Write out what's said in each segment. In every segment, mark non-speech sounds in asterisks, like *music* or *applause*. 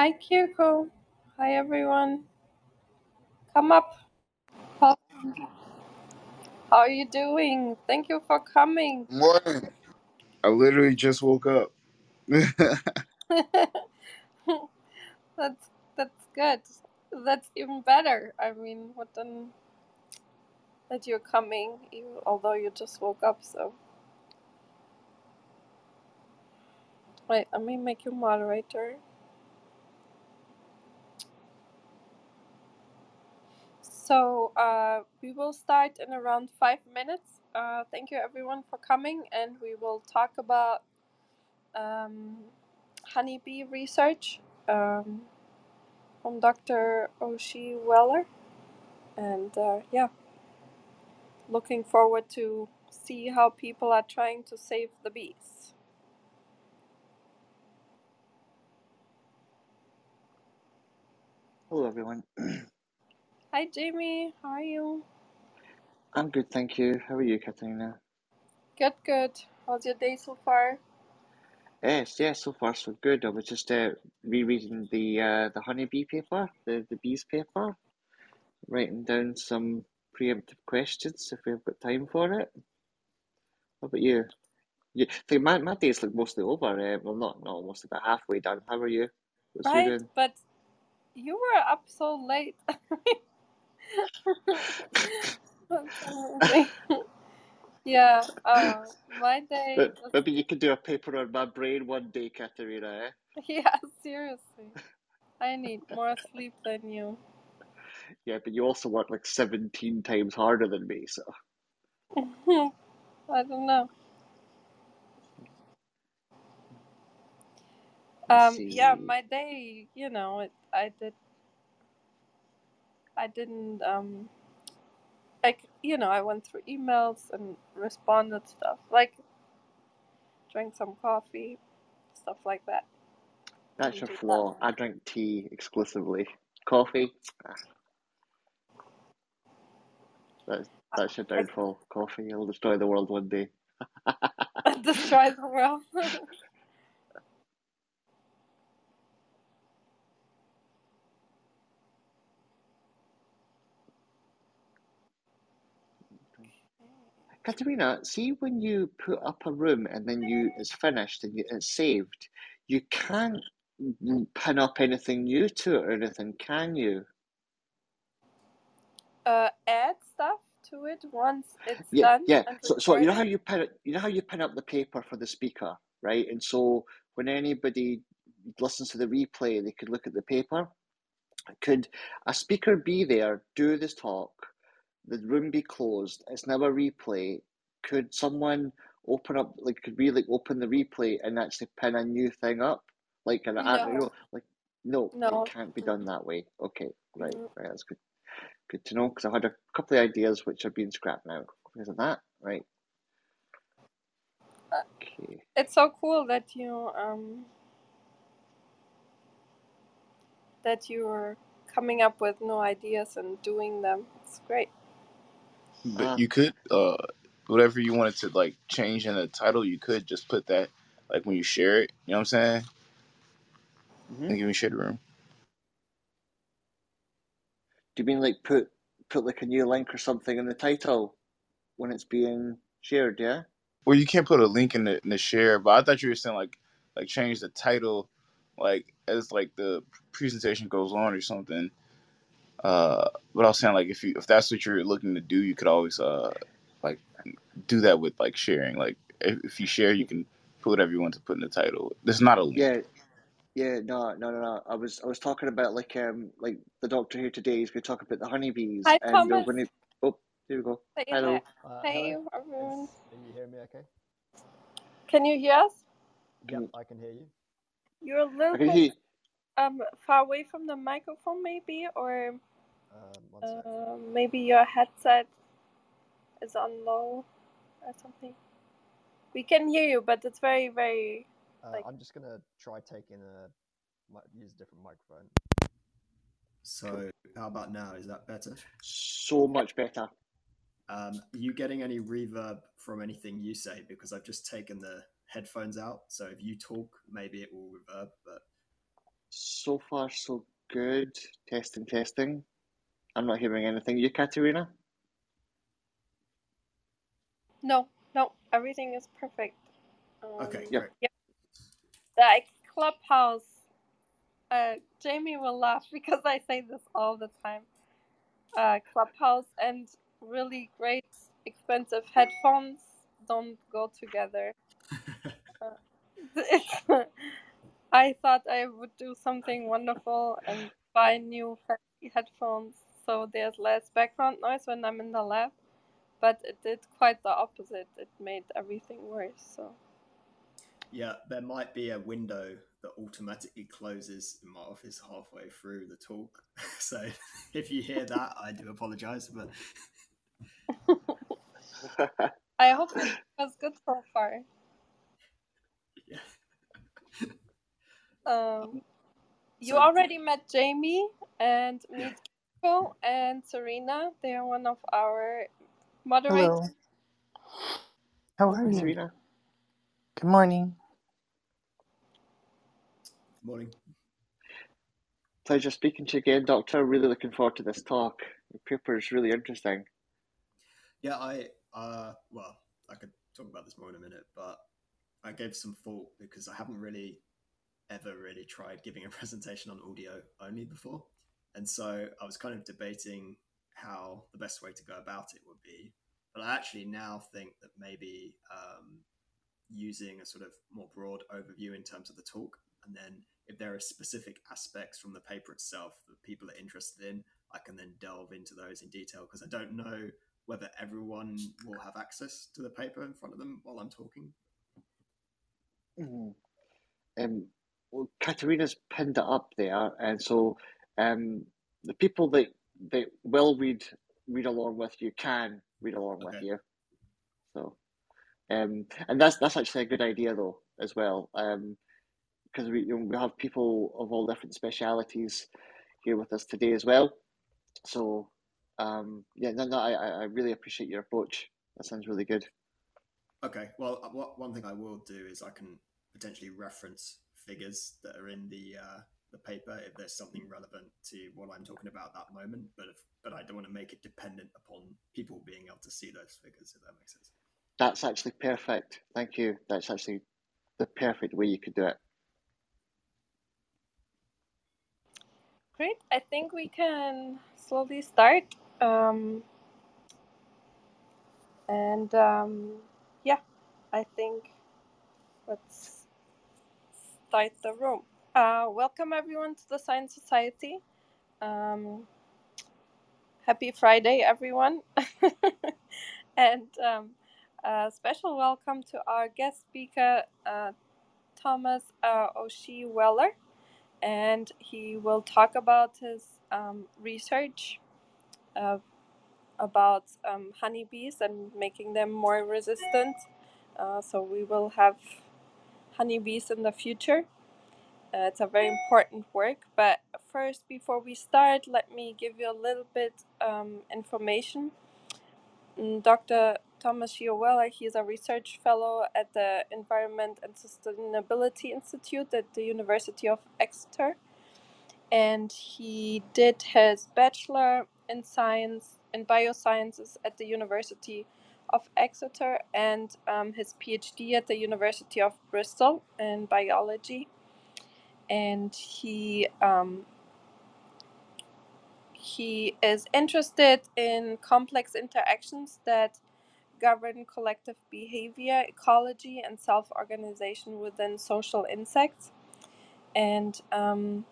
Hi, Kirko. Hi, everyone. Come up. How are you doing? Thank you for coming. Morning. I literally just woke up. *laughs* that's that's good. That's even better. I mean, what then that you're coming, even, although you just woke up. So wait, let me make you moderator. So uh, we will start in around five minutes. Uh, thank you everyone for coming, and we will talk about um, honeybee research um, from Dr. O'Shea-Wheller, and uh, yeah, looking forward to see how people are trying to save the bees. Hello, everyone. *clears throat* Hi Jamie, how are you? I'm good, thank you. How are you, Katarina? Good, good. How's your day so far? Yes, yes, so far so good. I was just uh, rereading the uh, the honeybee paper, the, the bees paper, writing down some preemptive questions if we've got time for it. How about you? You think my, my day's like mostly over. Uh, well, not not almost about halfway done. How are you? What's you Right, doing? but you were up so late. *laughs* *laughs* Yeah, uh, my day But was, maybe you could do a paper on my brain one day, Katerina. Eh? *laughs* yeah, seriously. I need more sleep than you. Yeah, but you also work like seventeen times harder than me, so. *laughs* I don't know. Um, yeah, my day, you know, it, I did, I didn't, um, like, you know, I went through emails and responded stuff, like drank some coffee, stuff like that. That's your do that flaw. I drink tea exclusively. Coffee, ah, that's that's your downfall. Coffee, it'll destroy the world one day. *laughs* *laughs* destroy the world. *laughs* Katerina, see when you put up a room and then you it's finished and you, it's saved, you can't pin up anything new to it or anything, can you? uh, add stuff to it once it's Yeah, done yeah. So, so you know how you pin it, you know how you pin up the paper for the speaker, right? And so when anybody listens to the replay, they could look at the paper. Could a speaker be there, do this talk, the room be closed, it's now a replay? Could someone open up, like, could we like open the replay and actually pin a new thing up? Like, an, I, you No, know, like, no, it can't be done that way. Okay, right, right, that's good, good to know because I had a couple of ideas which are being scrapped now because of that. Right, uh, okay. It's so cool that you um that you're coming up with new ideas and doing them. It's great. But Uh, you could, uh, whatever you wanted to like change in the title, you could just put that like when you share it. You know what I'm saying? hmm when you share the room. Do you mean like put put like a new link or something in the title when it's being shared? Yeah. Well, you can't put a link in the in the share, but I thought you were saying like like change the title, like as like the presentation goes on or something. Uh, but I was saying like if you if that's what you're looking to do, you could always uh like do that with like sharing. Like if, if you share, you can put whatever you want to put in the title. There's not a link. Yeah, yeah, no, no, no, no. I was, I was talking about like, um, like the doctor here today is going to talk about the honeybees, Hi and they're going to. Oh, here we go. Say. Hello. Uh, Hey hello. everyone. Is, can you hear me okay? Can you hear us? Can Yep, I can hear you. You're a little bit. You. um far away from the microphone maybe or Um, one uh, maybe your headset is on low or something. We can hear you, but it's very very Uh, like I'm just gonna try taking a use a different microphone. So, how about now? Is that better? So much better. Um, are you getting any reverb from anything you say? Because I've just taken the headphones out. So, if you talk, maybe it will reverb. But so far, so good. Testing, testing. I'm not hearing anything. You, Katerina? No, no, everything is perfect. Okay, yeah. Yep. great. the clubhouse. Uh, Jamie will laugh *laughs* because I say this all the time. Uh, clubhouse and really great expensive headphones don't go together. *laughs* *laughs* I thought I would do something wonderful and buy new fancy headphones so there's less background noise when I'm in the lab, but it did quite the opposite. It made everything worse. So Yeah, there might be a window that automatically closes in my office halfway through the talk. *laughs* So if you hear that, I do apologize, but *laughs* I hope it was good so far. yeah. Um, *laughs* you So- already met Jamie and meet Kiko and Serena. They are one of our moderators. Hello. How are you? Serena? Good morning. Morning. Pleasure speaking to you again, Doctor. Really looking forward to this talk. The paper is really interesting. Yeah, I uh well, I could talk about this more in a minute, but I gave some thought because I haven't really ever really tried giving a *laughs* presentation on audio only before. And so I was kind of debating how the best way to go about it would be. But I actually now think that maybe um, using a sort of more broad overview in terms of the talk, and then if there are specific aspects from the paper itself that people are interested in, I can then delve into those in detail because I don't know whether everyone will have access to the paper in front of them while I'm talking. Mhm. Um, well, Katerina's pinned it up there, and so um, the people that that will read read along with you can read along with you. So, um, and that's that's actually a good idea though as well, um, because we you know, we have people of all different specialities here with us today as well. So, um, yeah, no, no, I I I really appreciate your approach. That sounds really good. Okay. Well, uh, what, one thing I will do is I can potentially reference figures that are in the uh, the paper if there's something relevant to what I'm talking about at that moment. But if, but I don't want to make it dependent upon people being able to see those figures. If that makes sense. That's actually perfect. Thank you. That's actually the perfect way you could do it. Great. I think we can slowly start. Um, and um, yeah, I think let's start the room. Uh, welcome everyone to the Science Society. Um, happy Friday, everyone. *laughs* and um, a special welcome to our guest speaker, uh, Thomas uh, O'Shea-Wheller. And he will talk about his um, research uh, about um, honeybees and making them more resistant. Uh, so we will have honeybees in the future. Uh, it's a very important work. But first, before we start, let me give you a little bit um, information. Mm, Dr. Thomas Shiowella, he is a research fellow at the Environment and Sustainability Institute at the University of Exeter. And he did his bachelor in science in biosciences at the University of Exeter and um, his PhD at the University of Bristol in biology. And he um, he is interested in complex interactions that govern collective behavior, ecology, and self organization within social insects. And um,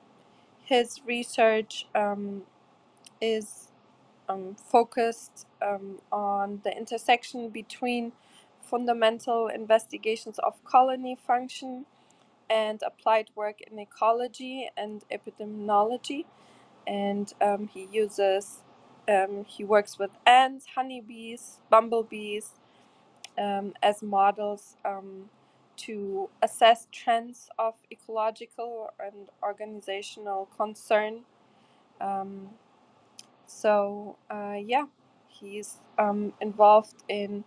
his research um, is um, focused um, on the intersection between fundamental investigations of colony function and applied work in ecology and epidemiology. And um, he uses, um, he works with ants, honeybees, bumblebees um, as models um, to assess trends of ecological and organizational concern. Um, so, uh, yeah, he's um, involved in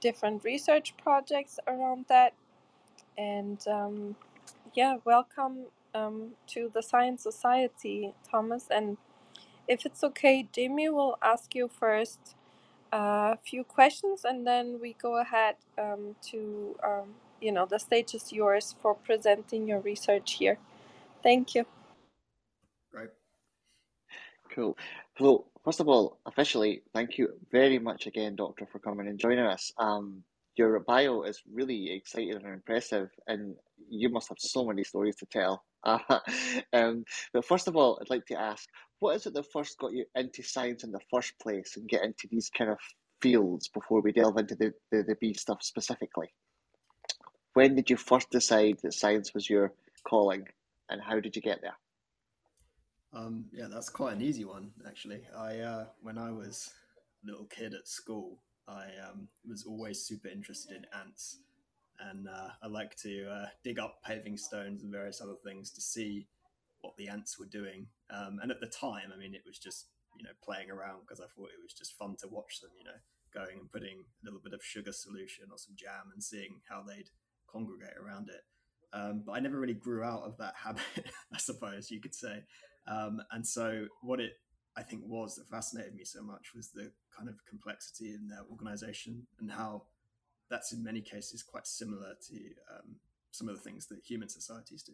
different research projects around that. And yeah, welcome, um, to the Science Society, Thomas. And if it's okay, Jamie will ask you first a few questions, and then we go ahead um, to, um, you know, the stage is yours for presenting your research here. Thank you. Right. Cool. Hello. first of all, officially, thank you very much again, Doctor, for coming and joining us. Um, your bio is really exciting and impressive, and you must have so many stories to tell. *laughs* um, but first of all, I'd like to ask, what is it that first got you into science in the first place and get into these kind of fields before we delve into the, the, the bee stuff specifically? When did you first decide that science was your calling, and how did you get there? Um, yeah, that's quite an easy one, actually. I uh, when I was a little kid at school, I um, was always super interested in ants, and uh, I like to uh, dig up paving stones and various other things to see what the ants were doing. Um, and at the time, I mean, it was just you know playing around because I thought it was just fun to watch them. You know, going and putting a little bit of sugar solution or some jam and seeing how they'd congregate around it. Um, but I never really grew out of that *laughs* habit, I suppose you could say. Um, and so, what it I think was that fascinated me so much was the kind of complexity in their organization and how that's in many cases quite similar to um, some of the things that human societies do.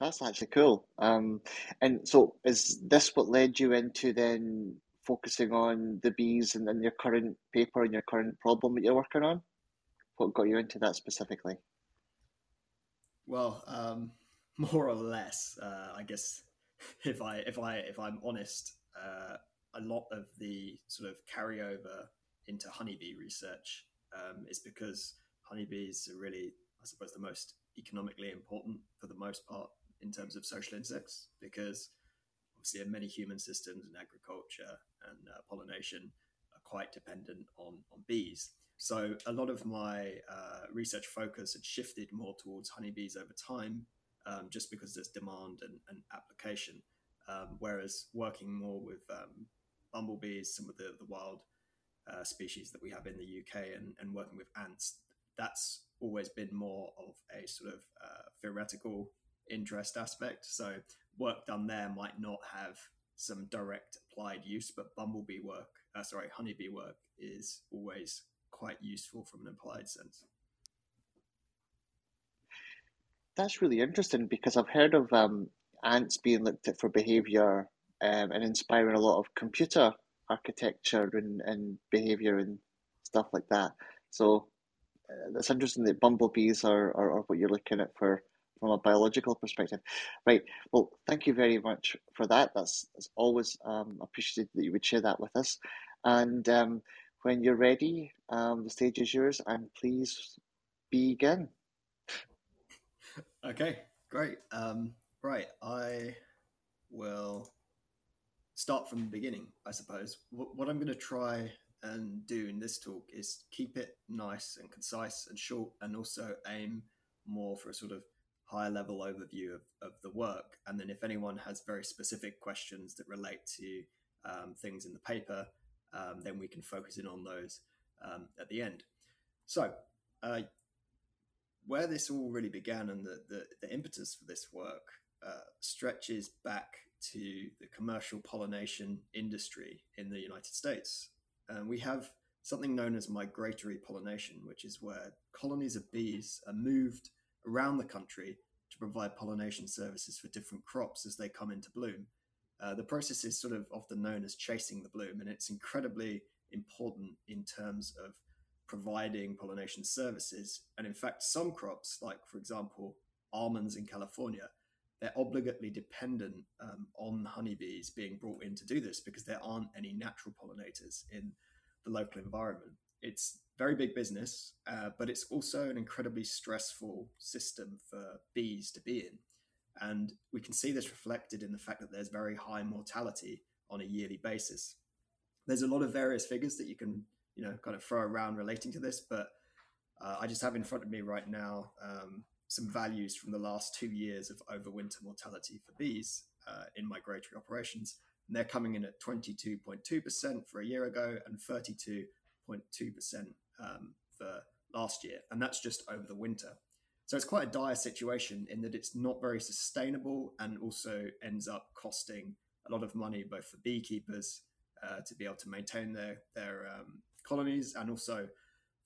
That's actually cool. Um, and so, is this what led you into then focusing on the bees and, and your current paper and your current problem that you're working on? What got you into that specifically? Well, um, more or less, uh, I guess. *laughs* If I if I if I'm honest, uh, a lot of the sort of carryover into honeybee research um, is because honeybees are really, I suppose, the most economically important for the most part in terms of social insects, because obviously many human systems and agriculture and uh, pollination are quite dependent on on bees. So a lot of my uh, research focus had shifted more towards honeybees over time, um, just because there's demand and, and application. Um, whereas working more with um, bumblebees, some of the, the wild uh, species that we have in the UK, and, and, working with ants, that's always been more of a sort of uh, theoretical interest aspect. So work done there might not have some direct applied use, but bumblebee work, uh, sorry, honeybee work is always quite useful from an applied sense. That's really interesting because I've heard of um, ants being looked at for behavior um, and inspiring a lot of computer architecture and, and behavior and stuff like that. So uh, interesting that bumblebees are, are, are what you're looking at for from a biological perspective. Right. Well, thank you very much for that. That's, that's always um, appreciated that you would share that with us. And um, when you're ready, um, the stage is yours, and please begin. Okay, great. Um, right, I will start from the beginning, I suppose. What I'm going to try and do in this talk is keep it nice and concise and short, and also aim more for a sort of higher level overview of, of the work. And then if anyone has very specific questions that relate to um, things in the paper, um, then we can focus in on those um, at the end. So, uh, where this all really began and the, the, the impetus for this work uh, stretches back to the commercial pollination industry in the United States. We have something known as migratory pollination, which is where colonies of bees are moved around the country to provide pollination services for different crops as they come into bloom. Uh, the process is sort of often known as chasing the bloom, and it's incredibly important in terms of providing pollination services. And in fact, some crops, like for example, almonds in California, they're obligately dependent um, on honeybees being brought in to do this because there aren't any natural pollinators in the local environment. It's very big business, uh, but it's also an incredibly stressful system for bees to be in. And we can see this reflected in the fact that there's very high mortality on a yearly basis. There's a lot of various figures that you can, you know, kind of throw around relating to this, but uh, I just have in front of me right now um, some values from the last two years of overwinter mortality for bees uh, in migratory operations. And they're coming in at 22.2% for a year ago and 32.2% um, for last year. And that's just over the winter. So it's quite a dire situation in that it's not very sustainable and also ends up costing a lot of money both for beekeepers uh, to be able to maintain their their um, colonies and also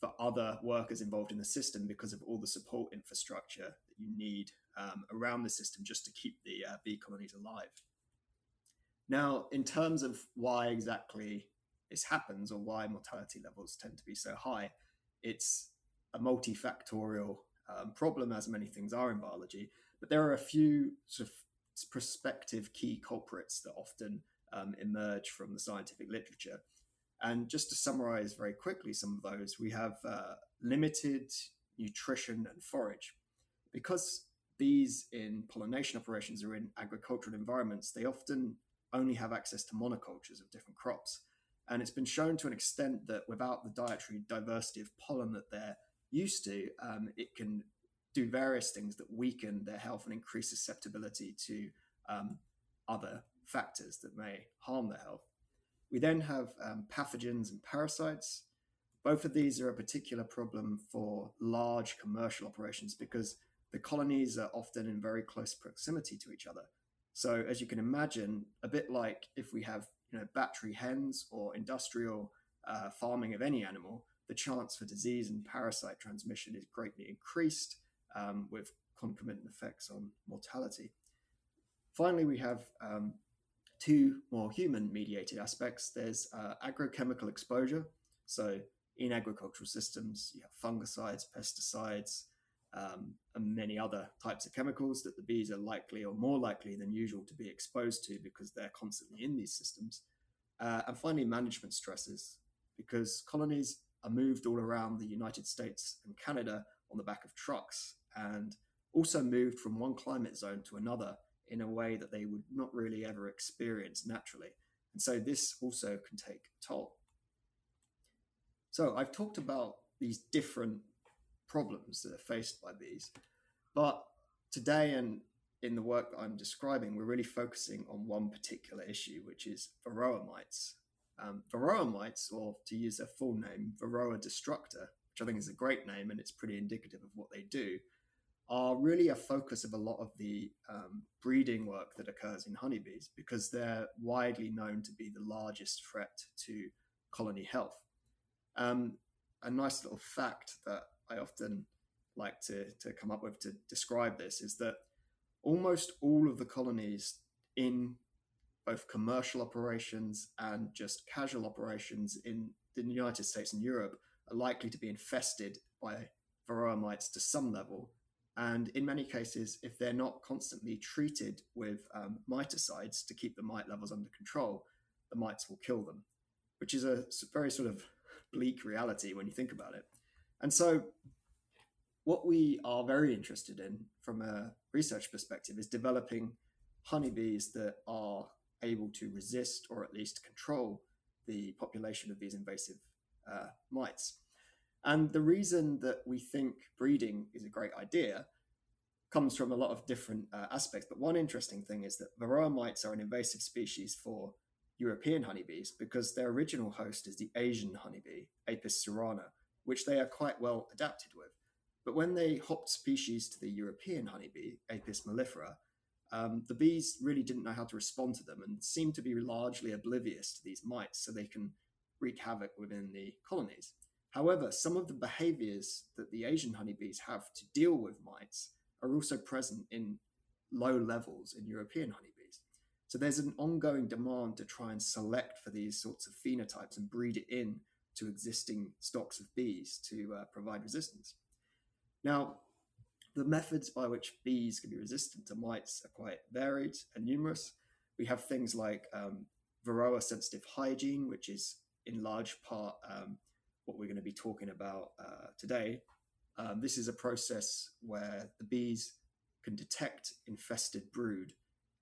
for other workers involved in the system because of all the support infrastructure that you need um, around the system just to keep the uh, bee colonies alive. Now, in terms of why exactly this happens or why mortality levels tend to be so high, it's a multifactorial um, problem, as many things are in biology. But there are a few sort of prospective key culprits that often um, emerge from the scientific literature. And just to summarize very quickly some of those, we have uh, limited nutrition and forage. Because bees in pollination operations are in agricultural environments, they often only have access to monocultures of different crops. And it's been shown to an extent that without the dietary diversity of pollen that they're used to, um, it can do various things that weaken their health and increase susceptibility to um, other factors that may harm their health. We then have um, pathogens and parasites. Both of these are a particular problem for large commercial operations because the colonies are often in very close proximity to each other. So, as you can imagine, a bit like if we have you know battery hens or industrial uh, farming of any animal, the chance for disease and parasite transmission is greatly increased um, with concomitant effects on mortality. Finally, we have um, two more human mediated aspects. There's uh, agrochemical exposure. So, in agricultural systems, you have fungicides, pesticides, um, and many other types of chemicals that the bees are likely or more likely than usual to be exposed to because they're constantly in these systems. Uh, and finally, management stresses, because colonies are moved all around the United States and Canada on the back of trucks and also moved from one climate zone to another in a way that they would not really ever experience naturally. And so this also can take toll. So I've talked about these different problems that are faced by bees, but today and in the work that I'm describing, we're really focusing on one particular issue, which is varroa mites. Um, varroa mites, or to use their full name, Varroa destructor, which I think is a great name and it's pretty indicative of what they do, are really a focus of a lot of the um, breeding work that occurs in honeybees because they're widely known to be the largest threat to colony health. Um, a nice little fact that I often like to, to come up with to describe this is that almost all of the colonies in both commercial operations and just casual operations in the United States and Europe are likely to be infested by varroa mites to some level and in many cases, if they're not constantly treated with um, miticides to keep the mite levels under control, the mites will kill them, which is a very sort of bleak reality when you think about it. And so, what we are very interested in from a research perspective is developing honeybees that are able to resist or at least control the population of these invasive uh, mites. And the reason that we think breeding is a great idea comes from a lot of different uh, aspects. But one interesting thing is that varroa mites are an invasive species for European honeybees because their original host is the Asian honeybee, Apis cerana, which they are quite well adapted with. But when they hopped species to the European honeybee, Apis mellifera, um, the bees really didn't know how to respond to them and seemed to be largely oblivious to these mites, so they can wreak havoc within the colonies. However, some of the behaviors that the Asian honeybees have to deal with mites are also present in low levels in European honeybees. So there's an ongoing demand to try and select for these sorts of phenotypes and breed it in to existing stocks of bees to uh, provide resistance. Now, the methods by which bees can be resistant to mites are quite varied and numerous. We have things like um, Varroa sensitive hygiene, which is in large part um, what we're going to be talking about uh, today. Um, this is a process where the bees can detect infested brood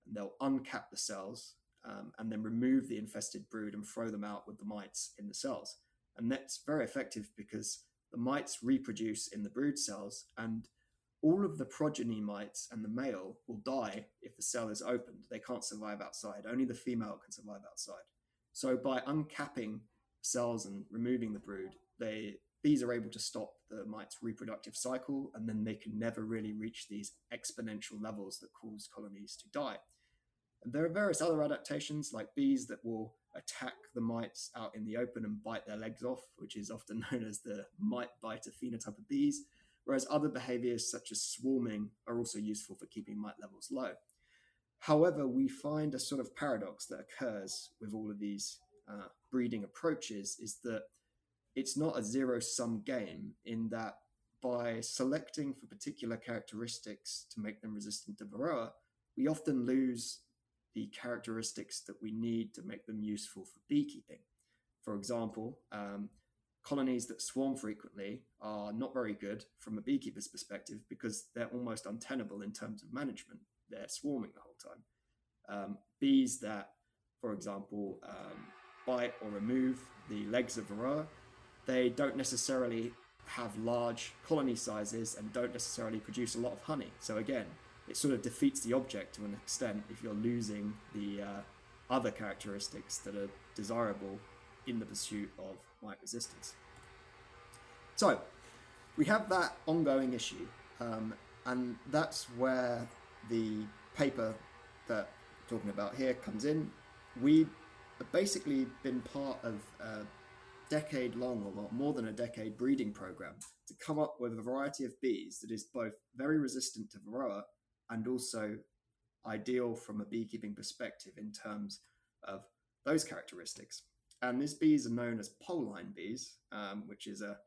and they'll uncap the cells um, and then remove the infested brood and throw them out with the mites in the cells. And that's very effective because the mites reproduce in the brood cells and all of the progeny mites and the male will die if the cell is opened. They can't survive outside. Only the female can survive outside. So by uncapping cells and removing the brood, they bees are able to stop the mite's reproductive cycle, and then they can never really reach these exponential levels that cause colonies to die. And there are various other adaptations, like bees that will attack the mites out in the open and bite their legs off, which is often *laughs* known as the mite biter phenotype of bees, whereas other behaviors such as swarming are also useful for keeping mite levels low. However, we find a sort of paradox that occurs with all of these uh, breeding approaches is that it's not a zero sum game in that by selecting for particular characteristics to make them resistant to Varroa, we often lose the characteristics that we need to make them useful for beekeeping. For example, um, colonies that swarm frequently are not very good from a beekeeper's perspective because they're almost untenable in terms of management. They're swarming the whole time. Um, bees that, for example, um, bite or remove the legs of Varroa, they don't necessarily have large colony sizes and don't necessarily produce a lot of honey. So again, it sort of defeats the object to an extent if you're losing the uh, other characteristics that are desirable in the pursuit of mite resistance. So we have that ongoing issue, um, and that's where the paper that I'm talking about here comes in. We basically been part of a decade long or more than a decade breeding program to come up with a variety of bees that is both very resistant to Varroa and also ideal from a beekeeping perspective in terms of those characteristics. And these bees are known as Pol-line bees, um, which is a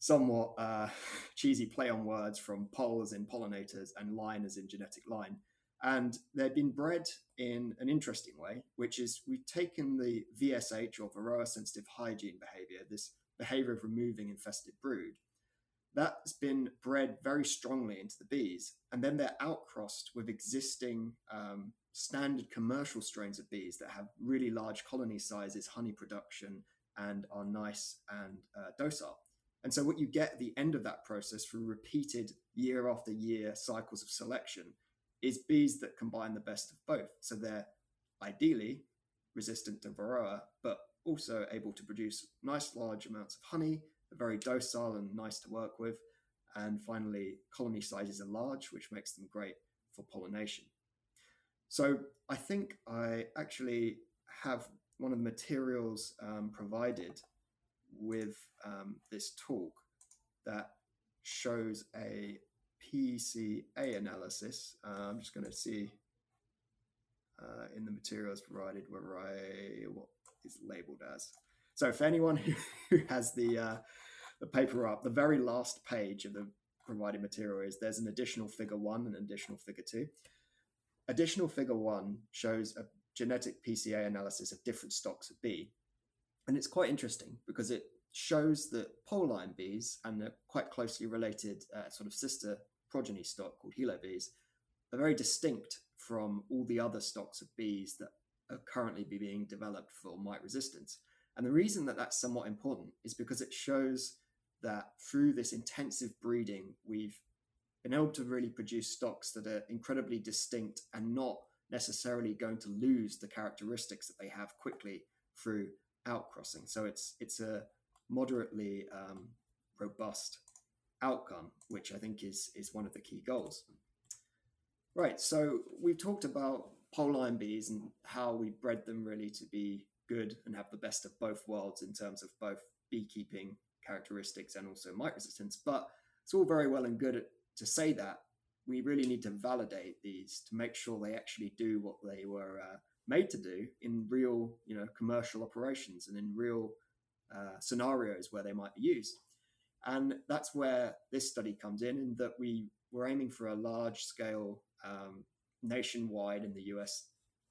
somewhat uh, *laughs* cheesy play on words from poll as in pollinators and line as in genetic line. And they've been bred in an interesting way, which is we've taken the VSH or Varroa sensitive hygiene behavior, this behavior of removing infested brood, that's been bred very strongly into the bees, and then they're outcrossed with existing um, standard commercial strains of bees that have really large colony sizes, honey production, and are nice and uh, docile. And so, what you get at the end of that process through repeated year after year cycles of selection is bees that combine the best of both. So, they're ideally resistant to Varroa, but also able to produce nice large amounts of honey very docile and nice to work with. And finally, colony sizes are large, which makes them great for pollination. So I think I actually have one of the materials um, provided with um, this talk that shows a PCA analysis. Uh, I'm just going to see uh, in the materials provided where I what is labeled as. So for anyone who, *laughs* who has the uh, the paper up, the very last page of the provided material is there's an additional figure one and an additional figure two. Additional figure one shows a genetic PCA analysis of different stocks of bee. And it's quite interesting because it shows that Pol-line bees and the quite closely related uh, sort of sister progeny stock called Hilo bees are very distinct from all the other stocks of bees that are currently being developed for mite resistance. And the reason that that's somewhat important is because it shows that through this intensive breeding, we've been able to really produce stocks that are incredibly distinct and not necessarily going to lose the characteristics that they have quickly through outcrossing. So it's it's a moderately um, robust outcome, which I think is is one of the key goals. Right. So we've talked about Pol-line bees and how we bred them really to be good and have the best of both worlds in terms of both beekeeping characteristics and also mite resistance. But it's all very well and good to say that. We really need to validate these to make sure they actually do what they were uh, made to do in real, you know, commercial operations and in real uh, scenarios where they might be used. And that's where this study comes in, in that we were aiming for a large scale um, nationwide in the US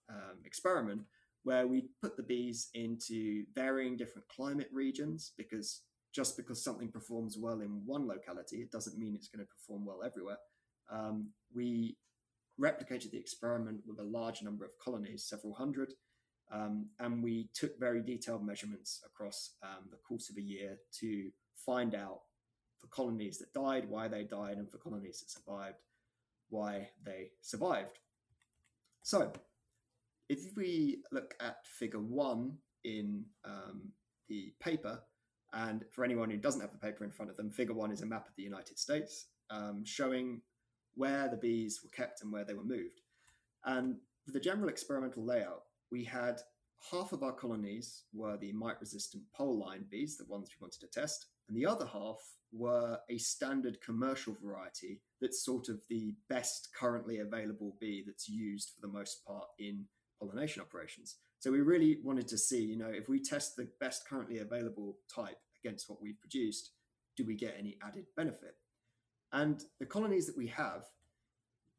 um, experiment where we put the bees into varying different climate regions because just because something performs well in one locality, it doesn't mean it's going to perform well everywhere. Um, we replicated the experiment with a large number of colonies, several hundred, um, and we took very detailed measurements across um, the course of a year to find out for colonies that died, why they died, and for colonies that survived, why they survived. So, if we look at figure one in um, the paper, And for anyone who doesn't have the paper in front of them, figure one is a map of the United States um, showing where the bees were kept and where they were moved. And for the general experimental layout, we had half of our colonies were the mite resistant Pol-line bees, the ones we wanted to test, and the other half were a standard commercial variety that's sort of the best currently available bee that's used for the most part in pollination operations. So we really wanted to see, you know, if we test the best currently available type against what we've produced, do we get any added benefit? And the colonies that we have,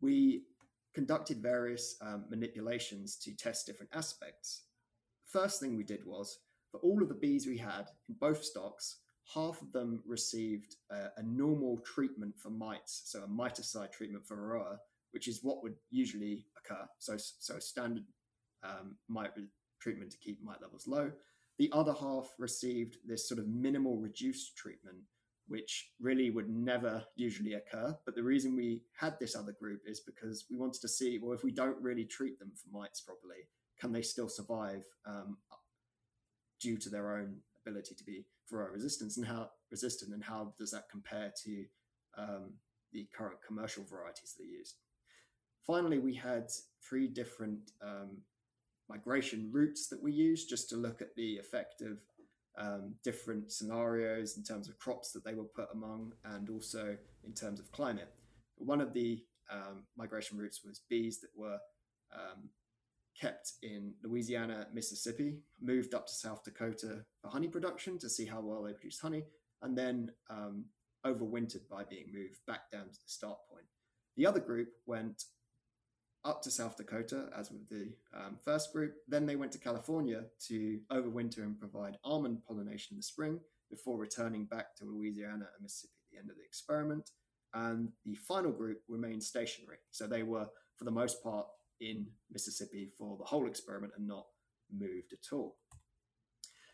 we conducted various um, manipulations to test different aspects. First thing we did was for all of the bees we had in both stocks, half of them received uh, a normal treatment for mites, so a miticide treatment for varroa, which is what would usually occur. So, so standard um, mite treatment to keep mite levels low. The other half received this sort of minimal reduced treatment, which really would never usually occur. But the reason we had this other group is because we wanted to see well, if we don't really treat them for mites properly, can they still survive um, due to their own ability to be varroa resistant and how resistant and how does that compare to um, the current commercial varieties that are used finally we had three different um, migration routes that we used just to look at the effect of um, different scenarios in terms of crops that they were put among and also in terms of climate. One of the um, migration routes was bees that were um, kept in Louisiana, Mississippi, moved up to South Dakota for honey production to see how well they produce honey, and then um, overwintered by being moved back down to the start point. The other group went up to South Dakota, as with the um, first group. Then they went to California to overwinter and provide almond pollination in the spring before returning back to Louisiana and Mississippi at the end of the experiment. And the final group remained stationary. So they were, for the most part, in Mississippi for the whole experiment and not moved at all.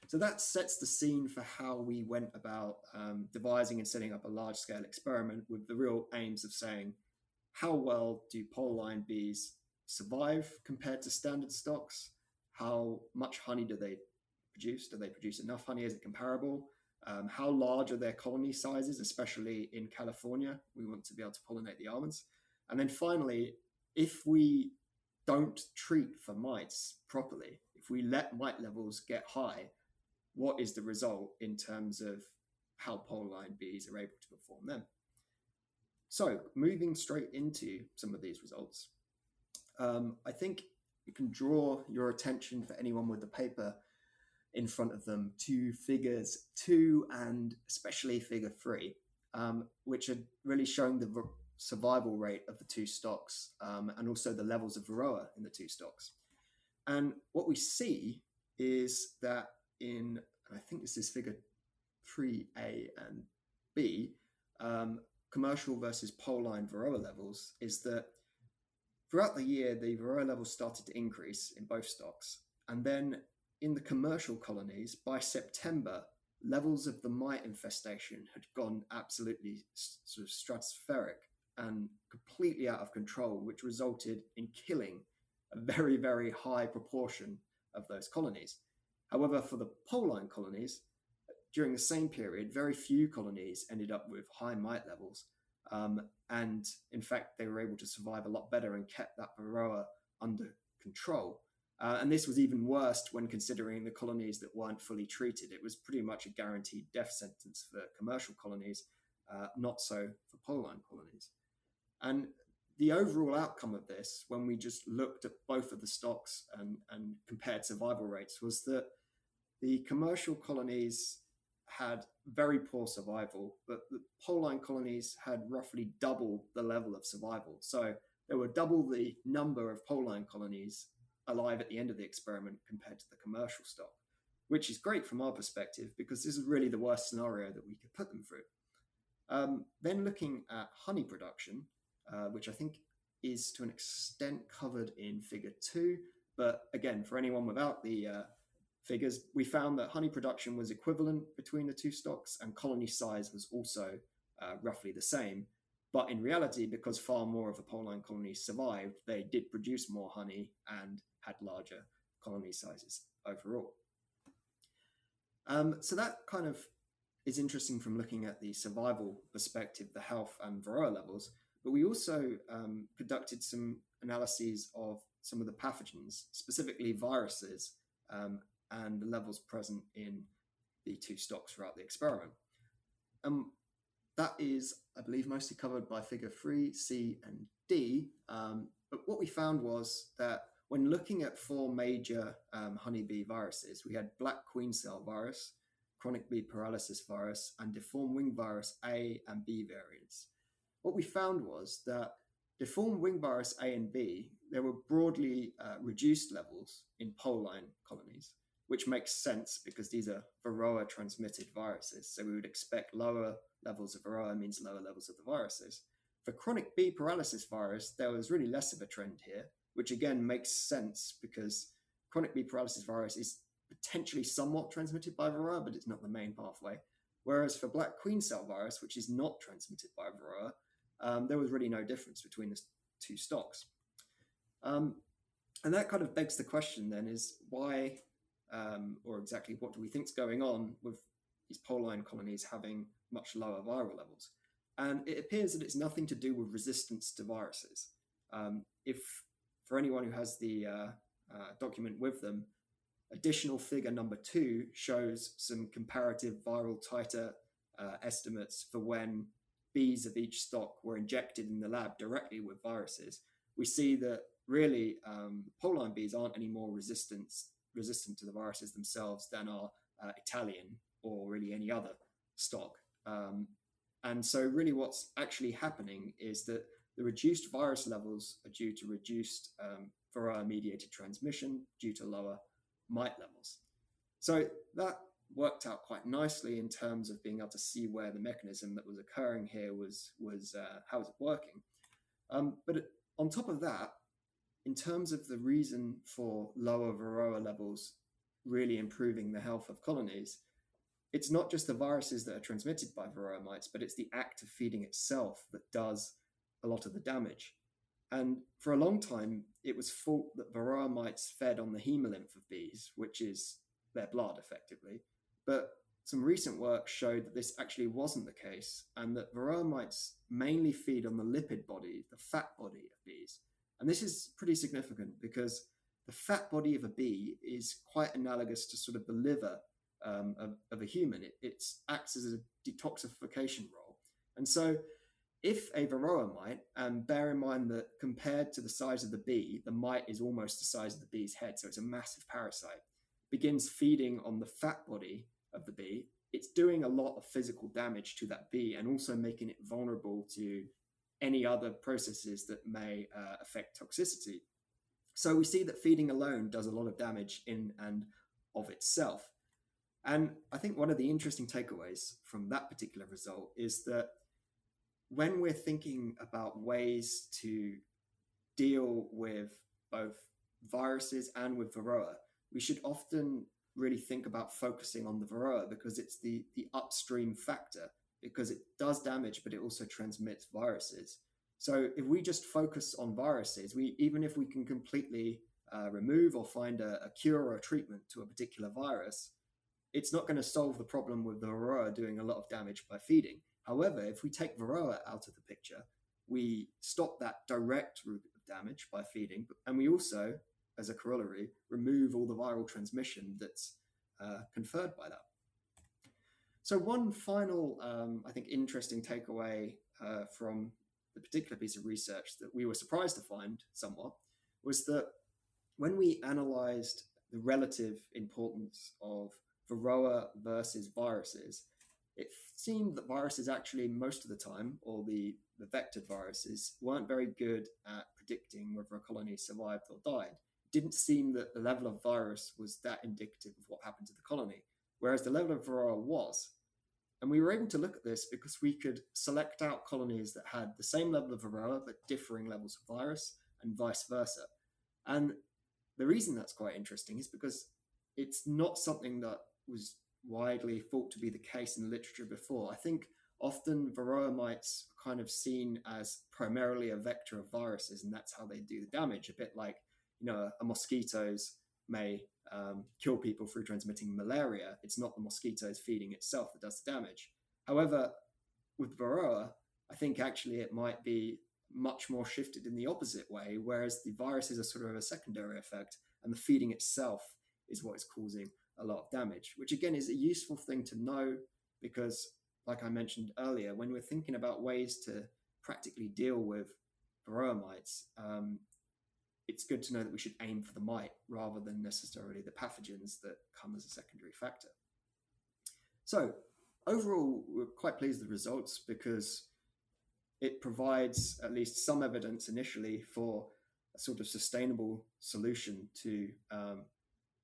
So that sets the scene for how we went about um, devising and setting up a large scale experiment with the real aims of saying, how well do Pol-line bees survive compared to standard stocks? How much honey do they produce? Do they produce enough honey? Is it comparable? Um, how large are their colony sizes, especially in California? We want to be able to pollinate the almonds. And then finally, if we don't treat for mites properly, if we let mite levels get high, what is the result in terms of how Pol-line bees are able to perform them? So, moving straight into some of these results, um, I think you can draw your attention for anyone with the paper in front of them to figures two and especially figure three, um, which are really showing the survival rate of the two stocks um, and also the levels of varroa in the two stocks. And what we see is that in, I think this is figure 3A and B, um, commercial versus Pol-line varroa levels, is that throughout the year, the varroa levels started to increase in both stocks. And then in the commercial colonies, by September, levels of the mite infestation had gone absolutely sort of stratospheric and completely out of control, which resulted in killing a very, very high proportion of those colonies. However, for the Pol-line colonies, during the same period, very few colonies ended up with high mite levels. Um, and in fact, they were able to survive a lot better and kept that varroa under control. Uh, and this was even worse when considering the colonies that weren't fully treated. It was pretty much a guaranteed death sentence for commercial colonies, uh, not so for Pol-line colonies. And the overall outcome of this, when we just looked at both of the stocks and, and compared survival rates, was that the commercial colonies had very poor survival, but the Pol-line colonies had roughly double the level of survival. So there were double the number of Pol-line colonies alive at the end of the experiment compared to the commercial stock, which is great from our perspective because this is really the worst scenario that we could put them through. Um, then looking at honey production, uh, which I think is to an extent covered in figure two. But again, for anyone without the uh, figures, we found that honey production was equivalent between the two stocks and colony size was also uh, roughly the same. But in reality, because far more of the Pol-line colonies survived, they did produce more honey and had larger colony sizes overall. Um, so that kind of is interesting from looking at the survival perspective, the health and varroa levels, but we also um, conducted some analyses of some of the pathogens, specifically viruses, um, and the levels present in the two stocks throughout the experiment. Um, that is, I believe, mostly covered by figure 3, C, and D. Um, but what we found was that when looking at four major um, honeybee viruses, we had black queen cell virus, chronic bee paralysis virus, and deformed wing virus A and B variants. What we found was that deformed wing virus A and B, there were broadly uh, reduced levels in Pol-line colonies, which makes sense because these are Varroa transmitted viruses. So we would expect lower levels of Varroa means lower levels of the viruses. For chronic bee paralysis virus, there was really less of a trend here, which again makes sense because chronic bee paralysis virus is potentially somewhat transmitted by Varroa, but it's not the main pathway. Whereas for black queen cell virus, which is not transmitted by Varroa, um, there was really no difference between the two stocks. Um, and that kind of begs the question then is why, um, or exactly what do we think is going on with these Pol-line colonies having much lower viral levels? And it appears that it's nothing to do with resistance to viruses. Um, if for anyone who has the uh, uh, document with them, additional figure number two shows some comparative viral titer uh, estimates for when bees of each stock were injected in the lab directly with viruses. We see that really um, Pol-line bees aren't any more resistant resistant to the viruses themselves than are uh, Italian or really any other stock. Um, and so, really, what's actually happening is that the reduced virus levels are due to reduced um, Varroa mediated transmission due to lower mite levels. So, that worked out quite nicely in terms of being able to see where the mechanism that was occurring here was was uh, how was it working. Um, but on top of that, in terms of the reason for lower varroa levels really improving the health of colonies, it's not just the viruses that are transmitted by varroa mites, but it's the act of feeding itself that does a lot of the damage. And for a long time, it was thought that varroa mites fed on the hemolymph of bees, which is their blood effectively. But some recent work showed that this actually wasn't the case, and that varroa mites mainly feed on the lipid body, the fat body of bees. And this is pretty significant because the fat body of a bee is quite analogous to sort of the liver um, of, of, a human. It, it acts as a detoxification role. And so, if a varroa mite, and bear in mind that compared to the size of the bee, the mite is almost the size of the bee's head, so it's a massive parasite, begins feeding on the fat body of the bee, it's doing a lot of physical damage to that bee and also making it vulnerable to any other processes that may uh, affect toxicity. So we see that feeding alone does a lot of damage in and of itself. And I think one of the interesting takeaways from that particular result is that when we're thinking about ways to deal with both viruses and with Varroa, we should often really think about focusing on the varroa because it's the the upstream factor because it does damage but it also transmits viruses so if we just focus on viruses we even if we can completely uh, remove or find a, a, cure or a treatment to a particular virus it's not going to solve the problem with the varroa doing a lot of damage by feeding however if we take varroa out of the picture we stop that direct route of damage by feeding and we also as a corollary, remove all the viral transmission that's uh, conferred by that. So, one final, um, I think, interesting takeaway uh, from the particular piece of research that we were surprised to find somewhat was that when we analyzed the relative importance of Varroa versus viruses, it seemed that viruses actually, most of the time, or the, the vectored viruses, weren't very good at predicting whether a colony survived or died It didn't seem that the level of virus was that indicative of what happened to the colony, whereas the level of varroa was. And we were able to look at this because we could select out colonies that had the same level of varroa but differing levels of virus and vice versa. And the reason that's quite interesting is because it's not something that was widely thought to be the case in the literature before. I think often varroa mites are kind of seen as primarily a vector of viruses, and that's how they do the damage, a bit like you know, a mosquito's may um, kill people through transmitting malaria. It's not the mosquitoes feeding itself that does the damage. However, with Varroa, I think actually it might be much more shifted in the opposite way, whereas the viruses are sort of a secondary effect, and the feeding itself is what is causing a lot of damage, which again is a useful thing to know because, like I mentioned earlier, when we're thinking about ways to practically deal with varroa mites, um, it's good to know that we should aim for the mite rather than necessarily the pathogens that come as a secondary factor. So, overall, we're quite pleased with the results because it provides at least some evidence initially for a sort of sustainable solution to um,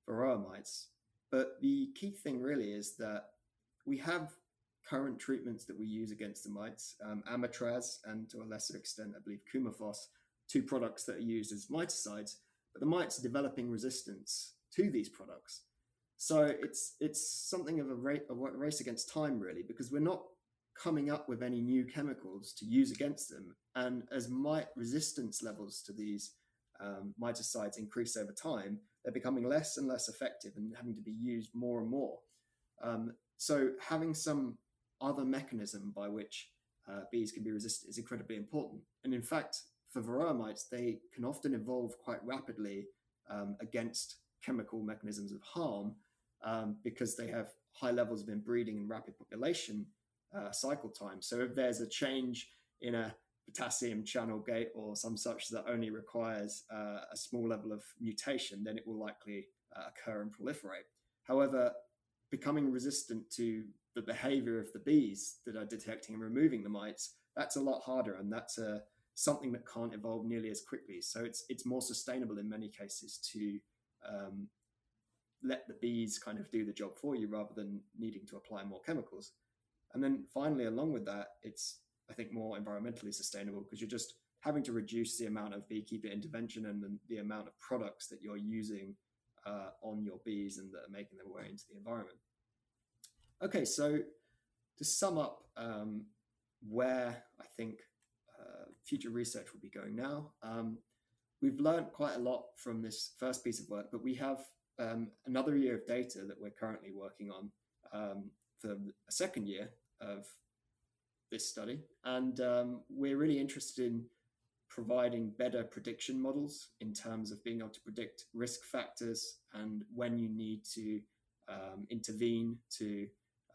varroa mites. But the key thing really is that we have current treatments that we use against the mites, um, Amitraz and to a lesser extent, I believe, Coumaphos, two products that are used as miticides, but the mites are developing resistance to these products. So it's it's something of a, a race against time, really, because we're not coming up with any new chemicals to use against them. And as mite resistance levels to these um, miticides increase over time, they're becoming less and less effective and having to be used more and more. Um, so having some other mechanism by which uh, bees can be resistant is incredibly important. And in fact, for varroa mites, they can often evolve quite rapidly um, against chemical mechanisms of harm um, because they have high levels of inbreeding and rapid population uh, cycle time. So if there's a change in a potassium channel gate or some such that only requires uh, a small level of mutation, then it will likely uh, occur and proliferate. However, becoming resistant to the behavior of the bees that are detecting and removing the mites, that's a lot harder, and that's a something that can't evolve nearly as quickly. So it's it's more sustainable in many cases to um, let the bees kind of do the job for you rather than needing to apply more chemicals. And then finally, along with that, it's I think more environmentally sustainable because you're just having to reduce the amount of beekeeper intervention and the, the amount of products that you're using uh, on your bees and that are making their way into the environment. Okay, so to sum up um, where I think future research will be going now, um, we've learned quite a lot from this first piece of work, but we have um, another year of data that we're currently working on um, for a second year of this study. And um, we're really interested in providing better prediction models in terms of being able to predict risk factors and when you need to um, intervene to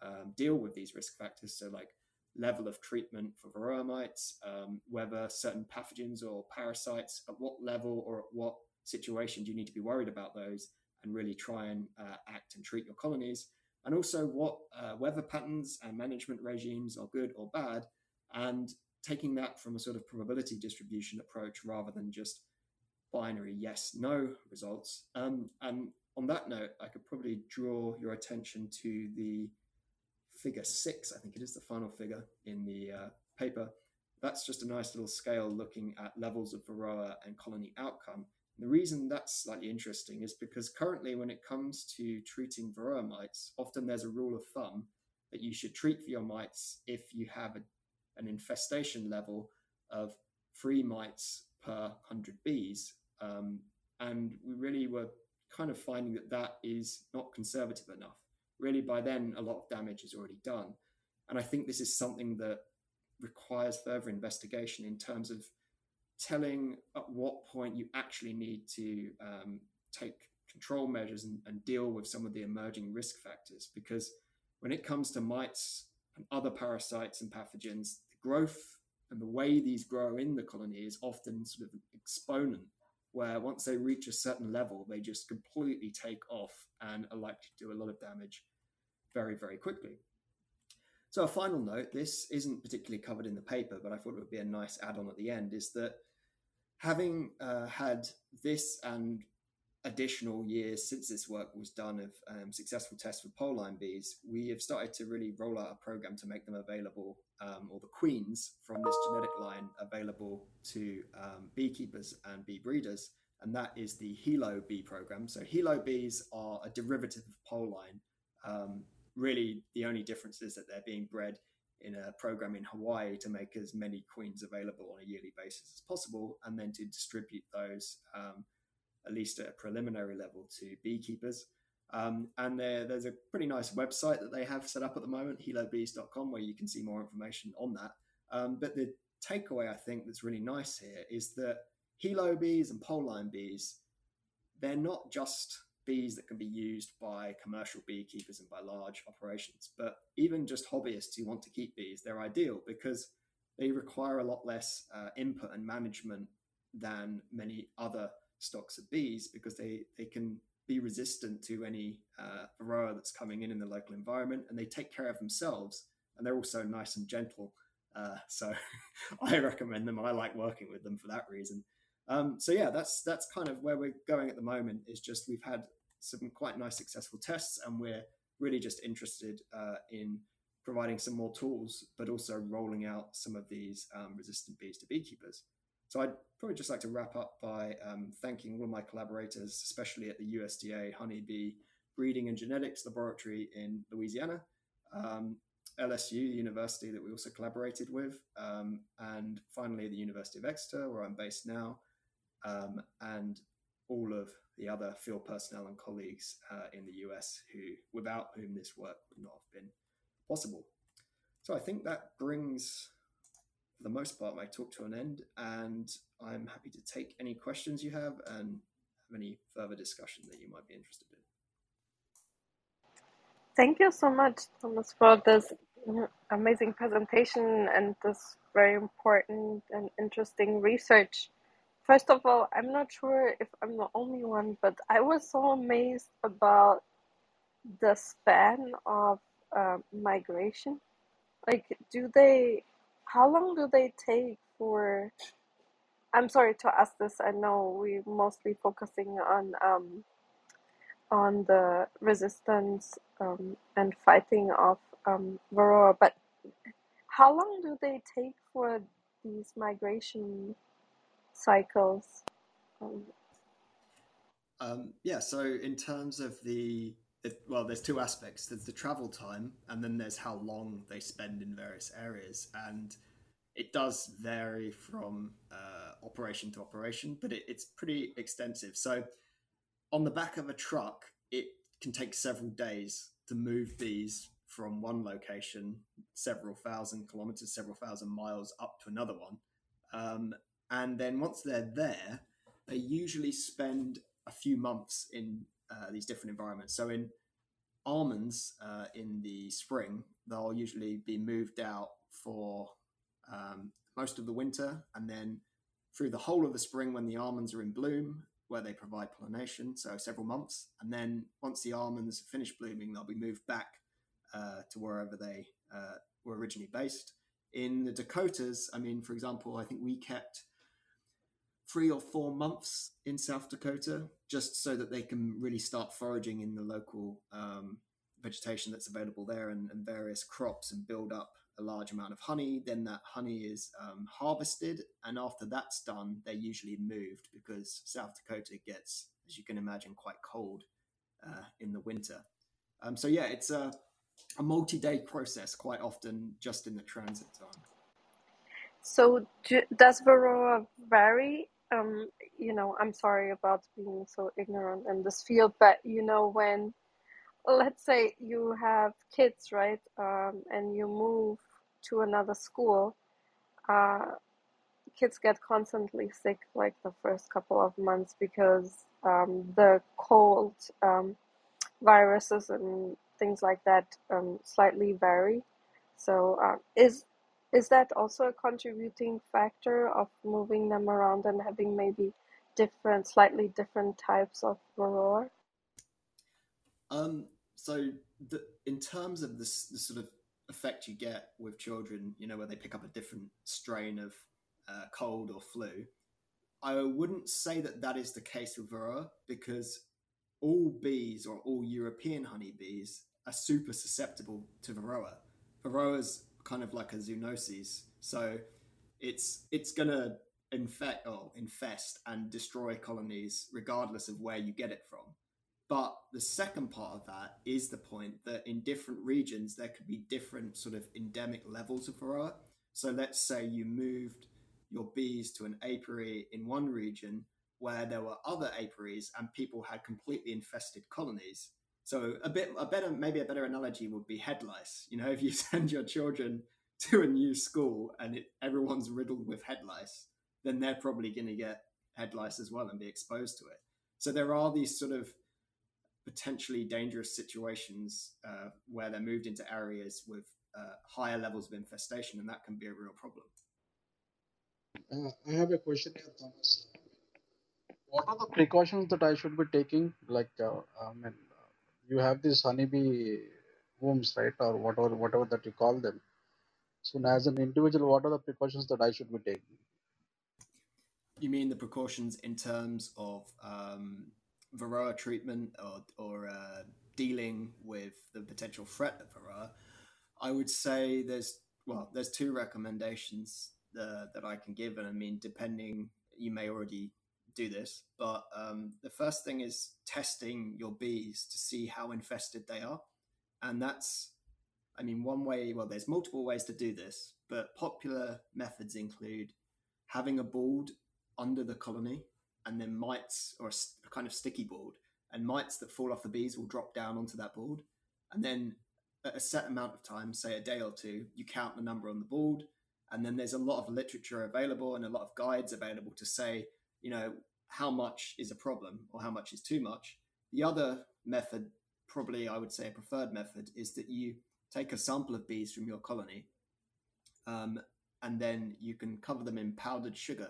um, deal with these risk factors. So, like level of treatment for varroa mites, um, whether certain pathogens or parasites, at what level or at what situation do you need to be worried about those, and really try and uh, act and treat your colonies. And also, what uh, weather patterns and management regimes are good or bad, and taking that from a sort of probability distribution approach rather than just binary yes no results. Um, and on that note, I could probably draw your attention to the figure six, I think it is the final figure in the uh, paper. That's just a nice little scale looking at levels of varroa and colony outcome. And the reason that's slightly interesting is because currently, when it comes to treating varroa mites, often there's a rule of thumb that you should treat for your mites if you have a, an infestation level of three mites per 100 bees. Um, and we really were kind of finding that that is not conservative enough really by then a lot of damage is already done. And I think this is something that requires further investigation in terms of telling at what point you actually need to um, take control measures and, and, deal with some of the emerging risk factors. Because when it comes to mites and other parasites and pathogens, the growth and the way these grow in the colony is often sort of exponent where once they reach a certain level, they just completely take off and are likely to do a lot of damage very, very quickly. So, a final note this isn't particularly covered in the paper, but I thought it would be a nice add on at the end is that having uh, had this and additional years since this work was done of um, successful tests for Pol-line bees, we have started to really roll out a program to make them available, um, or the queens from this genetic line available to um, beekeepers and bee breeders. And that is the Hilo bee program. So, Hilo bees are a derivative of Pol-line. Um, really, the only difference is that they're being bred in a program in Hawaii to make as many queens available on a yearly basis as possible, and then to distribute those um, at least at a preliminary level, to beekeepers. Um, and there, there's a pretty nice website that they have set up at the moment, hilobees.com, where you can see more information on that. Um, but the takeaway I think that's really nice here is that Hilo bees and Pol-line bees, they're not just bees that can be used by commercial beekeepers and by large operations, but even just hobbyists who want to keep bees, they're ideal because they require a lot less uh, input and management than many other stocks of bees because they, they can be resistant to any uh, varroa that's coming in in the local environment and they take care of themselves and they're also nice and gentle. Uh, so *laughs* I recommend them. I like working with them for that reason. Um, so yeah, that's that's kind of where we're going at the moment. Is just we've had some quite nice successful tests, and we're really just interested uh, in providing some more tools, but also rolling out some of these um, resistant bees to beekeepers. So I'd probably just like to wrap up by um, thanking all of my collaborators, especially at the USDA Honeybee Breeding and Genetics Laboratory in Louisiana, um, LSU, the university that we also collaborated with, um, and finally the University of Exeter, where I'm based now, um, and all of the other field personnel and colleagues uh, in the US who, without whom this work would not have been possible. So I think that brings, for the most part, my talk to an end, and I'm happy to take any questions you have and have any further discussion that you might be interested in. Thank you so much, Thomas, for this amazing presentation and this very important and interesting research. First of all, I'm not sure if I'm the only one, but I was so amazed about the span of uh, migration. Like, do they, how long do they take for? I'm sorry to ask this. I know we're mostly focusing on um, on the resistance um, and fighting of um, Varroa, but how long do they take for these migration cycles? Um, Um, yeah, so in terms of the, well, there's two aspects. There's the travel time, and then there's how long they spend in various areas. And it does vary from uh, operation to operation, but it, it's pretty extensive. So on the back of a truck, it can take several days to move bees from one location, several thousand kilometers, several thousand miles up to another one. Um, and then once they're there, they usually spend a few months in uh, these different environments. So in almonds uh, in the spring, they'll usually be moved out for um, most of the winter, and then through the whole of the spring when the almonds are in bloom, where they provide pollination, so several months, and then once the almonds finish blooming, they'll be moved back uh, to wherever they uh, were originally based. In the Dakotas, I mean, for example, I think we kept three or four months in South Dakota just so that they can really start foraging in the local um, vegetation that's available there and, and, various crops and build up a large amount of honey. Then that honey is um, harvested, and after that's done, they're usually moved because South Dakota gets, as you can imagine, quite cold uh, in the winter. Um, so yeah, it's a, a multi-day process quite often just in the transit time. So does Varroa vary um, you know, I'm sorry about being so ignorant in this field, but you know, when let's say you have kids, right, um, and you move to another school, uh, kids get constantly sick like the first couple of months because um, the cold um, viruses and things like that um, slightly vary. So, uh, is is that also a contributing factor of moving them around and having maybe different, slightly different types of varroa? Um, so the, in terms of this, the sort of effect you get with children, you know, where they pick up a different strain of uh, cold or flu, I wouldn't say that that is the case with varroa because all bees or all European honeybees are super susceptible to varroa. Varroa's kind of like a zoonosis. So it's it's gonna infect or infest and destroy colonies regardless of where you get it from. But the second part of that is the point that in different regions there could be different sort of endemic levels of varroa. So let's say you moved your bees to an apiary in one region, where there were other apiaries and people had completely infested colonies. So a bit a better maybe a better analogy would be head lice. You know, if you *laughs* send your children to a new school and it, everyone's riddled with head lice, then they're probably going to get head lice as well and be exposed to it. So there are these sort of potentially dangerous situations uh, where they're moved into areas with uh, higher levels of infestation, and that can be a real problem. Uh, I have a question here, Thomas. What are the precautions that I should be taking? Like, uh, I mean, you have these honeybee homes, right, or whatever, whatever that you call them. So, as an individual, what are the precautions that I should be taking? You mean the precautions in terms of um, Varroa treatment or, or uh, dealing with the potential threat of Varroa? I would say there's well, there's two recommendations uh, that I can give, and I mean, depending, you may already do this, but um, the first thing is testing your bees to see how infested they are, and that's, I mean, one way. Well, there's multiple ways to do this, but popular methods include having a board under the colony, and then mites or a, kind of sticky board, and mites that fall off the bees will drop down onto that board, and then at a set amount of time, say a day or two, you count the number on the board, and then there's a lot of literature available and a lot of guides available to say, you know, how much is a problem or how much is too much. The other method, probably I would say a preferred method, is that you take a sample of bees from your colony, um, and then you can cover them in powdered sugar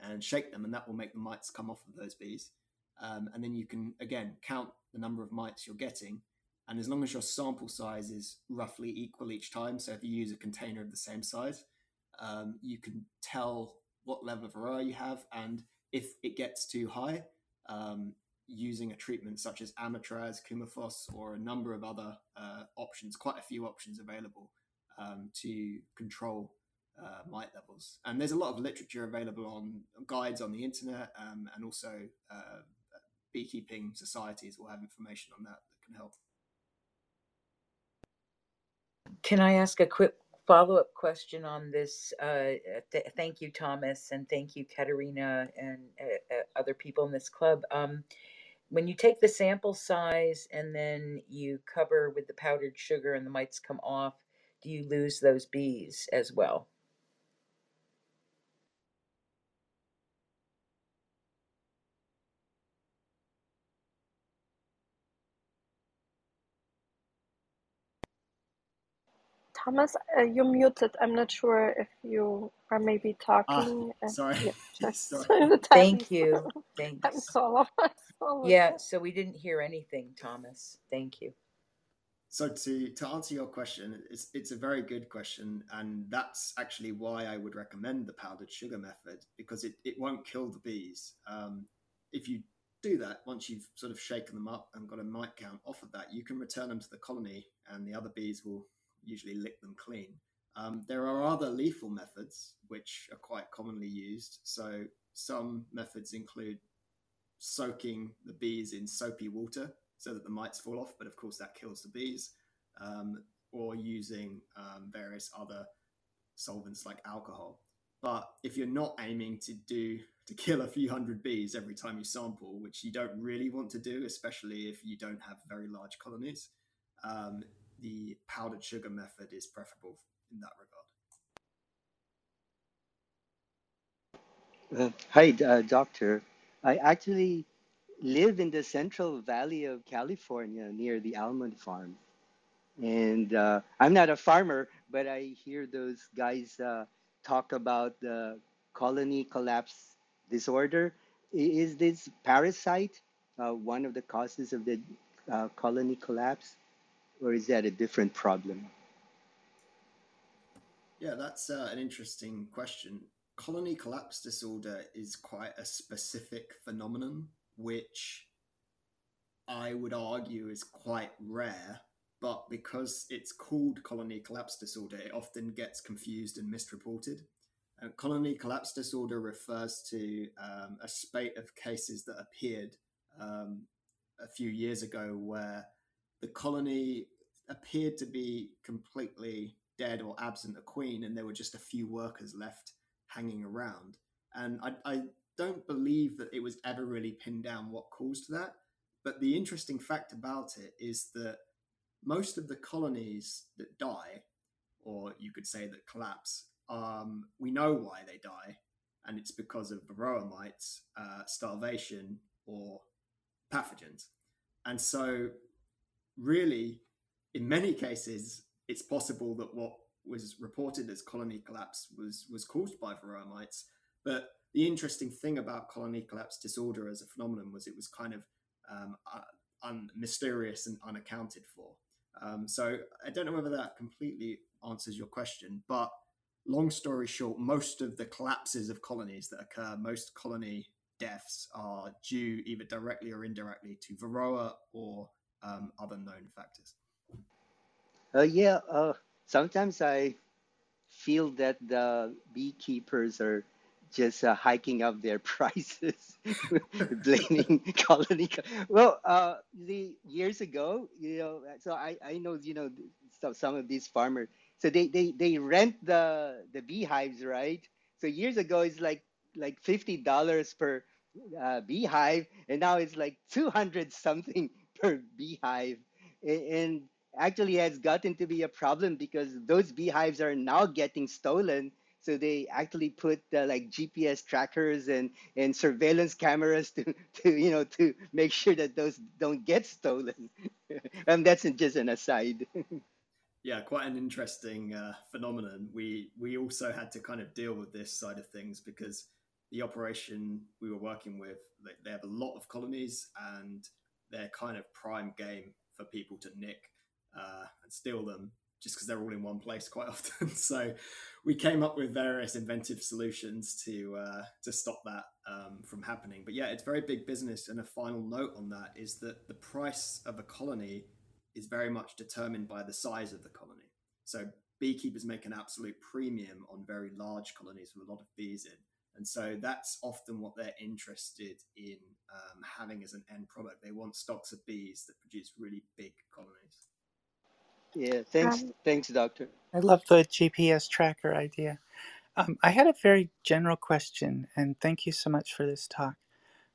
and shake them, and that will make the mites come off of those bees. Um, and then you can again count the number of mites you're getting and as long as your sample size is roughly equal each time, so if you use a container of the same size, um, you can tell what level of Varroa you have. And if it gets too high, um, using a treatment such as Amitraz, Coumaphos, or a number of other uh, options, quite a few options available um, to control uh, mite levels. And there's a lot of literature available on guides on the internet, um, and also uh, beekeeping societies will have information on that that can help. Can I ask a quick follow-up question on this? Uh, th- thank you, Thomas, and thank you, Katerina, and uh, uh, other people in this club. Um, when you take the sample size and then you cover with the powdered sugar and the mites come off, do you lose those bees as well? Thomas, uh, you're muted. I'm not sure if you are maybe Ah, talking. Uh, sorry, yeah, just *laughs* sorry. *laughs* Thank you. *laughs* time Thanks. call of us. all of Yeah, so we didn't hear anything, Thomas. Thank you. So to to answer your question, it's it's a very good question, and that's actually why I would recommend the powdered sugar method because it, it won't kill the bees. Um, if you do that, once you've sort of shaken them up and got a mite count off of that, you can return them to the colony, and the other bees will usually lick them clean. Um, there are other lethal methods which are quite commonly used. So some methods include soaking the bees in soapy water so that the mites fall off, but of course that kills the bees, um, or using um, various other solvents like alcohol. But if you're not aiming to do to kill a few hundred bees every time you sample, which you don't really want to do, especially if you don't have very large colonies, um, the powdered sugar method is preferable in that regard. Uh, hi, uh, doctor. I actually live in the Central Valley of California near the almond farm. And uh, I'm not a farmer, but I hear those guys uh, talk about the colony collapse disorder. Is this parasite uh, one of the causes of the uh, colony collapse, or is that a different problem? Yeah, that's uh, an interesting question. Colony collapse disorder is quite a specific phenomenon, which I would argue is quite rare, but because it's called colony collapse disorder, it often gets confused and misreported. Uh, colony collapse disorder refers to um, a spate of cases that appeared um, a few years ago where the colony appeared to be completely dead or absent a queen, and there were just a few workers left hanging around. And I, I don't believe that it was ever really pinned down what caused that. But the interesting fact about it is that most of the colonies that die, or you could say that collapse, um, we know why they die, and it's because of varroa mites, uh, starvation, or pathogens. And so, really, in many cases, it's possible that what was reported as colony collapse was was caused by varroa mites. But the interesting thing about colony collapse disorder as a phenomenon was it was kind of um, un- mysterious and unaccounted for. Um, so I don't know whether that completely answers your question, but long story short, most of the collapses of colonies that occur, most colony deaths are due either directly or indirectly to varroa or um, other known factors. Uh, yeah, uh, sometimes I feel that the beekeepers are just uh, hiking up their *laughs* prices, *laughs* blaming *laughs* colony. Well, uh, the years ago, you know, so I, I know, you know, some, some of these farmers, so they, they, they rent the, the beehives, right? So years ago, it's like, like $50 per uh, beehive, and now it's like 200 something per beehive. And actually has gotten to be a problem because those beehives are now getting stolen so they actually put uh, like GPS trackers and, and surveillance cameras to, *laughs* to, you know, to make sure that those don't get stolen. and *laughs* that's just an aside. *laughs* yeah, quite an interesting uh, phenomenon. We we also had to kind of deal with this side of things because the operation we were working with, they, they have a lot of colonies and they're kind of prime game for people to nick uh, and steal them just because they're all in one place quite *laughs* often. so we came up with various inventive solutions to uh, to stop that um, from happening. But yeah, it's very big business. And a final note on that is that the price of a colony is very much determined by the size of the colony. So beekeepers make an absolute premium on very large colonies with a lot of bees in. And so that's often what they're interested in um, having as an end product. They want stocks of bees that produce really big colonies. Yeah, thanks, Um, thanks, doctor. I love the GPS tracker idea. Um, I had a very general question, and thank you so much for this talk.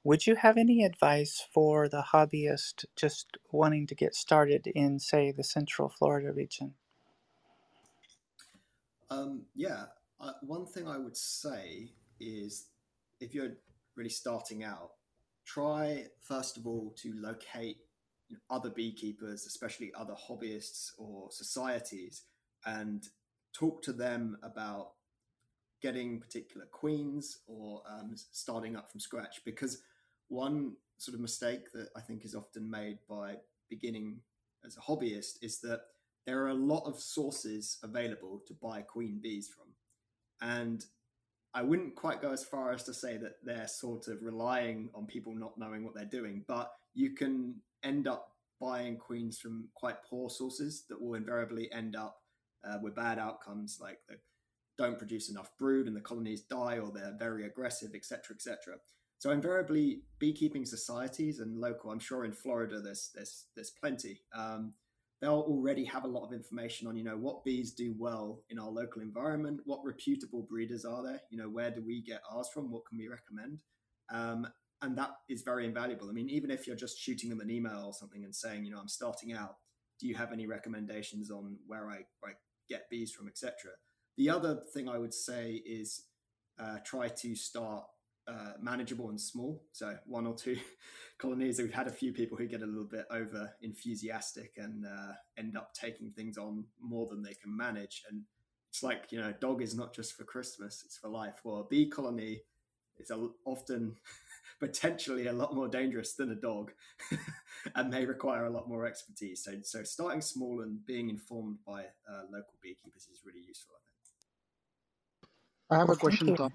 Would you have any advice for the hobbyist just wanting to get started in, say, the Central Florida region? Um, yeah, uh, one thing I would say is if you're really starting out, try first of all to locate other beekeepers, especially other hobbyists or societies, and talk to them about getting particular queens or um, starting up from scratch. Because one sort of mistake that I think is often made by beginning as a hobbyist is that there are a lot of sources available to buy queen bees from. And I wouldn't quite go as far as to say that they're sort of relying on people not knowing what they're doing, but you can end up buying queens from quite poor sources that will invariably end up uh, with bad outcomes, like they don't produce enough brood and the colonies die, or they're very aggressive, etc., etc. So invariably, beekeeping societies and local, I'm sure in Florida there's there's there's plenty. Um, they'll already have a lot of information on you know what bees do well in our local environment, what reputable breeders are there, you know where do we get ours from, what can we recommend, um, and that is very invaluable. I mean, even if you're just shooting them an email or something and saying, you know, I'm starting out, do you have any recommendations on where I, I get bees from, etc. The other thing I would say is uh, try to start uh, manageable and small. So one or two *laughs* colonies. We've had a few people who get a little bit over enthusiastic and uh, end up taking things on more than they can manage. And it's like you know, dog is not just for Christmas; it's for life. Well, a bee colony is a, often *laughs* potentially a lot more dangerous than a dog *laughs* and may require a lot more expertise. So, so starting small and being informed by uh, local beekeepers is really useful, I think. I have a Well, thank question, you. Tom.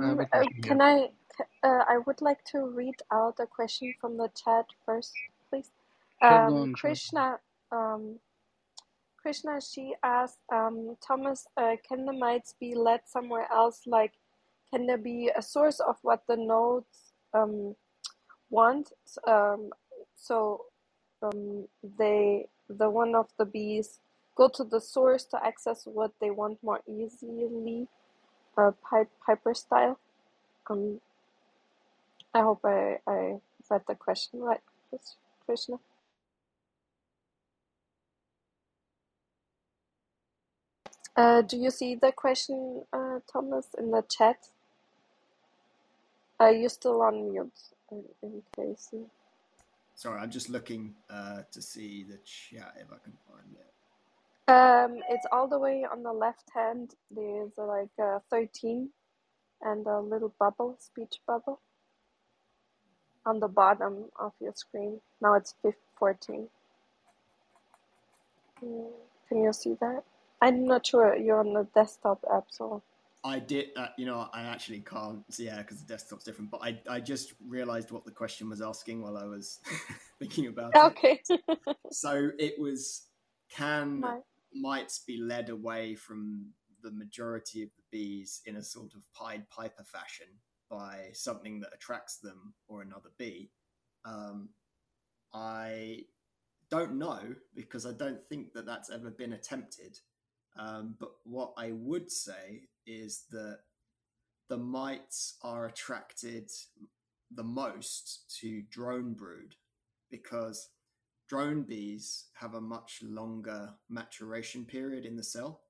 I Um, uh, can I? c- Uh, I would like to read out a question from the chat first, please. Um. Krishna, um, Krishna, she asked, um, Thomas, uh, can the mites be led somewhere else? Like, can there be a source of what the nodes um, want? Um, so um, they, the one of the bees, go to the source to access what they want more easily, uh, Pi- Piper style. Um, I hope I, I read the question right, Krishna. Uh, do you see the question, uh, Thomas, in the chat? Are you still on mute? In, in case. Sorry, I'm just looking uh, to see the chat if I can find it. Um, it's all the way on the left hand. There's uh, like a 13 and a little bubble, speech bubble, on the bottom of your screen. Now it's 14. Mm, can you see that? I'm not sure you're on the desktop app, so. I did, uh, you know, I actually can't see, yeah, because the desktop's different. But I, I just realised what the question was asking while I was *laughs* thinking about okay. it. Okay. *laughs* so it was, can My. mites be led away from the majority of the bees in a sort of Pied Piper fashion by something that attracts them or another bee? Um, I don't know because I don't think that that's ever been attempted. Um, but what I would say is that the mites are attracted the most to drone brood because drone bees have a much longer maturation period in the cell.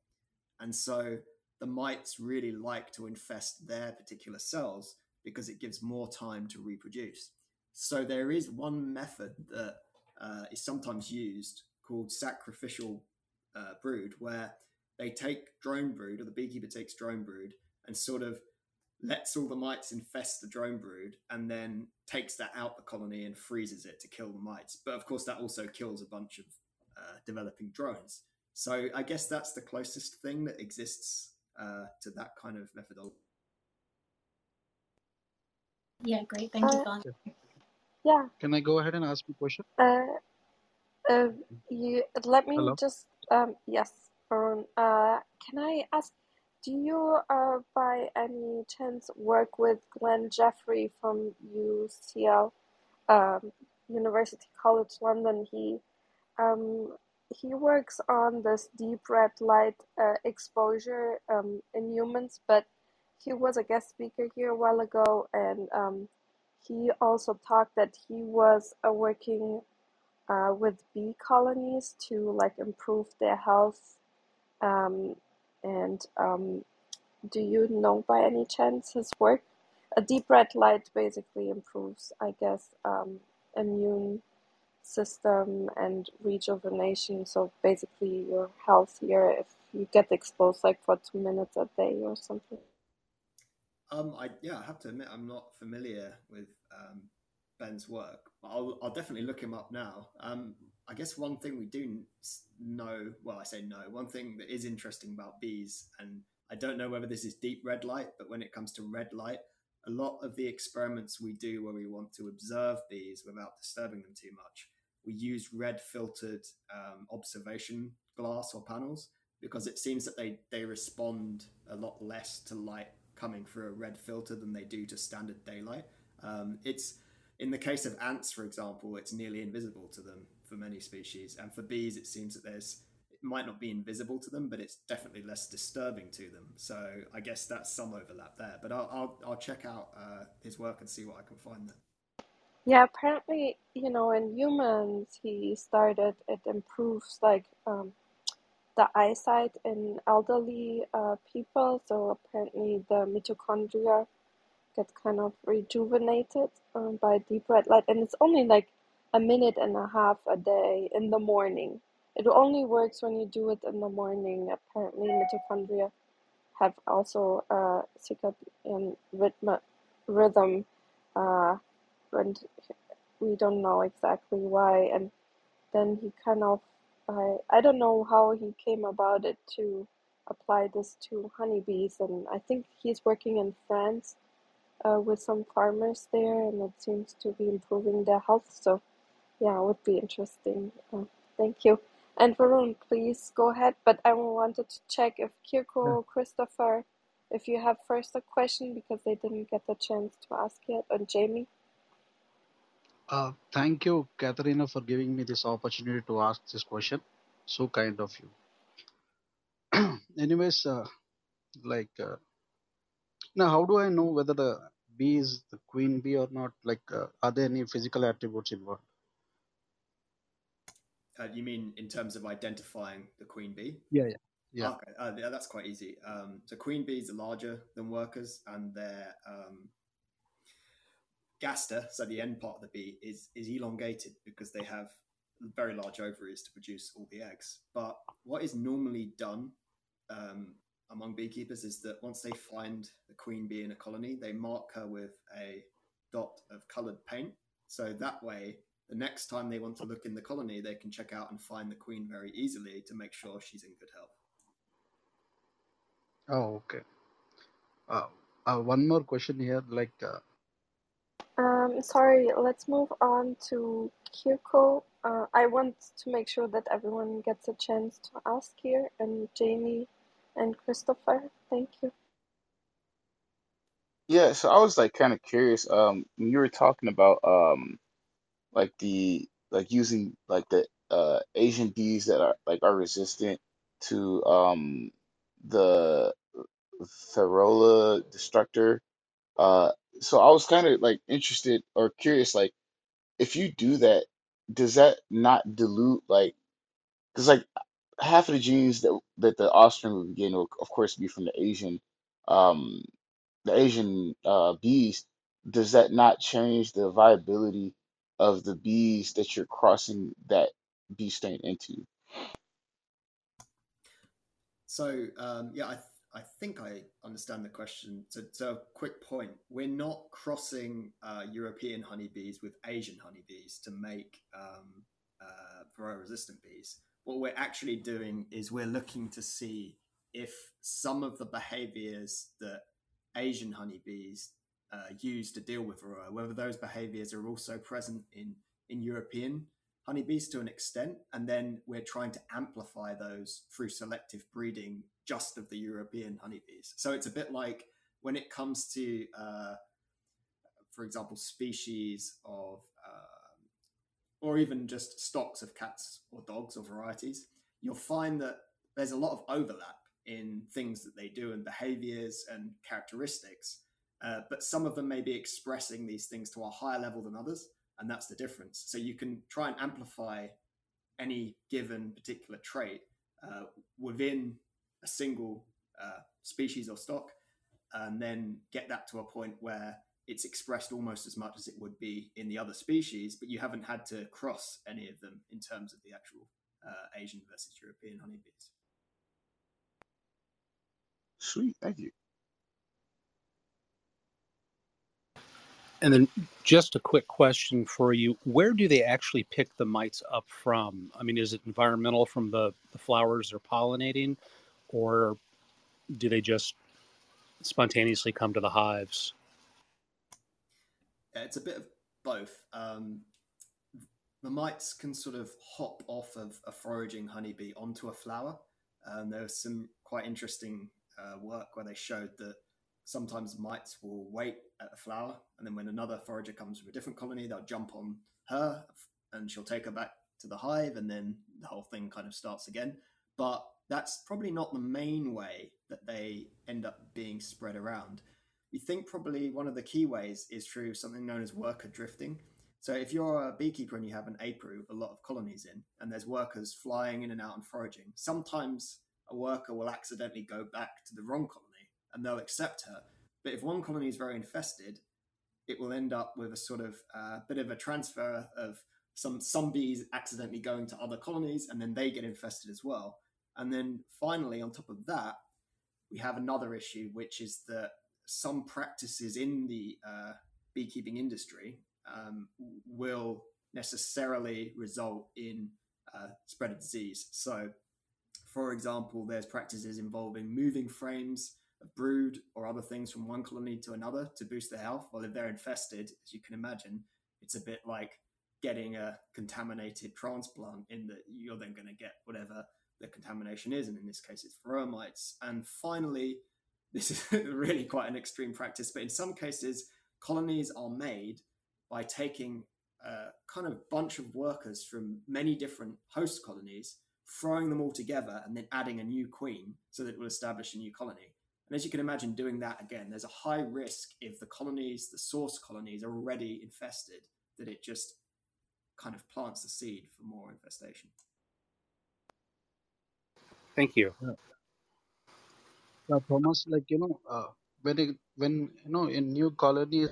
And so the mites really like to infest their particular cells because it gives more time to reproduce. So there is one method that uh, is sometimes used called sacrificial uh, brood, where they take drone brood, or the beekeeper takes drone brood, and sort of lets all the mites infest the drone brood, and then takes that out the colony and freezes it to kill the mites. But of course, that also kills a bunch of uh, developing drones. So I guess that's the closest thing that exists uh, to that kind of methodology. Yeah, great. Thank you, Father. Yeah. Can I go ahead and ask a question? Uh, uh, you let me Hello? just um yes, Varun. Uh, can I ask? Do you uh by any chance work with Glen Jeffery from UCL, um, University College London? He um he works on this deep red light uh, exposure um in humans, but he was a guest speaker here a while ago, and um he also talked that he was uh, working uh, with bee colonies to like improve their health. Um, and um, do you know by any chance his work? A deep red light basically improves, I guess, um, immune system and rejuvenation. So basically, you're healthier if you get exposed like for two minutes a day or something. Um, I yeah, I have to admit I'm not familiar with um, Ben's work. but I'll I'll definitely look him up now. Um, I guess one thing we do know, well, I say no. One thing that is interesting about bees, and I don't know whether this is deep red light, but when it comes to red light, a lot of the experiments we do where we want to observe bees without disturbing them too much, we use red filtered um, observation glass or panels because it seems that they they respond a lot less to light coming through a red filter than they do to standard daylight. Um, it's in the case of ants, for example, it's nearly invisible to them for many species, and for bees, it seems that there's it might not be invisible to them, but it's definitely less disturbing to them. So I guess that's some overlap there. But I'll I'll, I'll check out uh, his work and see what I can find there. Yeah, apparently, you know, in humans, he started it improves like um, the eyesight in elderly uh, people. So apparently, the mitochondria get kind of rejuvenated um, by deep red light, and it's only like a minute and a half a day in the morning. It only works when you do it in the morning. Apparently, mitochondria have also uh, circadian rhythm, rhythm uh, and we don't know exactly why. And then he kind of, I, I don't know how he came about it to apply this to honeybees. And I think he's working in France uh, with some farmers there, and it seems to be improving their health. So, yeah, it would be interesting. Uh, thank you. And Varun, please go ahead. But I wanted to check if Kirko, Christopher, if you have first a question because they didn't get the chance to ask yet, and Jamie. Uh, thank you, Katharina, for giving me this opportunity to ask this question. So kind of you. *clears throat* Anyways, uh, like uh, now, how do I know whether the bee is the queen bee or not? Like, uh, are there any physical attributes involved? Uh, you mean in terms of identifying the queen bee? Yeah, yeah, yeah. Okay, uh, yeah, that's quite easy. Um, so queen bees are larger than workers, and their um, gaster, so the end part of the bee, is is elongated because they have very large ovaries to produce all the eggs. But what is normally done um, among beekeepers is that once they find the queen bee in a colony, they mark her with a dot of coloured paint. So that way, the next time they want to look in the colony, they can check out and find the queen very easily to make sure she's in good health. Oh, okay. Uh, uh, one more question here. Like, uh, Um, sorry, let's move on to Kirko. Uh, I want to make sure that everyone gets a chance to ask here, and Jamie and Christopher. Thank you. Yeah, so I was like kind of curious. Um, when you were talking about um, like the like using like the uh Asian bees that are like are resistant to um the Varroa destructor. Uh, so I was kind of like interested or curious, like if you do that, does that not dilute like because like half of the genes that that the offspring would gain will of course be from the Asian um the Asian uh bees. Does that not change the viability of the bees that you're crossing that bee strain into? So um, yeah, I I think I understand the question. So, so quick point: we're not crossing uh, European honeybees with Asian honeybees to make um, uh, Varroa-resistant bees. What we're actually doing is we're looking to see if some of the behaviors that Asian honeybees uh, use to deal with Varroa, whether those behaviors are also present in in European honeybees to an extent, and then we're trying to amplify those through selective breeding just of the European honeybees. So it's a bit like when it comes to, uh, for example, species of, uh, or even just stocks of cats or dogs or varieties, you'll find that there's a lot of overlap in things that they do and behaviors and characteristics. Uh, but some of them may be expressing these things to a higher level than others and that's the difference. So you can try and amplify any given particular trait uh, within a single uh, species or stock, and then get that to a point where it's expressed almost as much as it would be in the other species, but you haven't had to cross any of them in terms of the actual uh, Asian versus European honeybees. Sweet, thank you. And then just a quick question for you. Where do they actually pick the mites up from? I mean, is it environmental from the, the flowers they're pollinating, or do they just spontaneously come to the hives? It's a bit of both. Um, the mites can sort of hop off of a foraging honeybee onto a flower. And there was some quite interesting uh, work where they showed that sometimes mites will wait at a flower, and then when another forager comes from a different colony, they'll jump on her and she'll take her back to the hive, and then the whole thing kind of starts again. But that's probably not the main way that they end up being spread around. We think probably one of the key ways is through something known as worker drifting. So if you're a beekeeper and you have an apiary with a lot of colonies in, and there's workers flying in and out and foraging, sometimes a worker will accidentally go back to the wrong colony and they'll accept her. But if one colony is very infested, it will end up with a sort of uh, bit of a transfer of some some bees accidentally going to other colonies, and then they get infested as well. And then finally, on top of that, we have another issue, which is that some practices in the uh, beekeeping industry um, will necessarily result in uh, spread of disease. So, for example, there's practices involving moving frames a brood or other things from one colony to another to boost their health. Well, if they're infested, as you can imagine, it's a bit like getting a contaminated transplant in that you're then going to get whatever the contamination is. And in this case, it's varroa mites. And finally, this is *laughs* really quite an extreme practice, but in some cases, colonies are made by taking a kind of bunch of workers from many different host colonies, throwing them all together, and then adding a new queen so that it will establish a new colony. And as you can imagine, doing that again, there's a high risk if the colonies, the source colonies, are already infested, that it just kind of plants the seed for more infestation. Thank you. Yeah. Yeah, Thomas, like you know, uh, when it, when you know in new colonies,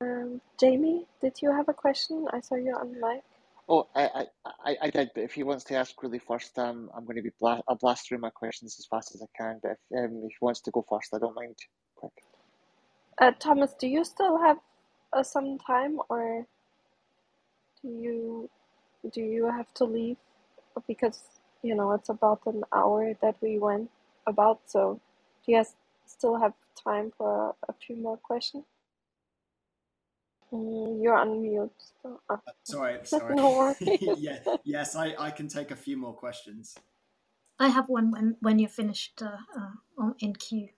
Um, Jamie, did you have a question? I saw you on mic. Oh, I, I, I, did, but if he wants to ask really first, um, I'm going to be bla- I'll blast through my questions as fast as I can. But if um, if he wants to go first, I don't mind. Quick. Uh, Thomas, do you still have uh, some time, or do you do you have to leave? Because you know it's about an hour that we went about. So, do you guys still have time for a few more questions? Mm, you're on mute. So, uh, Sorry, *laughs* sorry. no worries. *laughs* yeah, yes, I, I can take a few more questions. I have one when when you're finished uh, uh, in queue.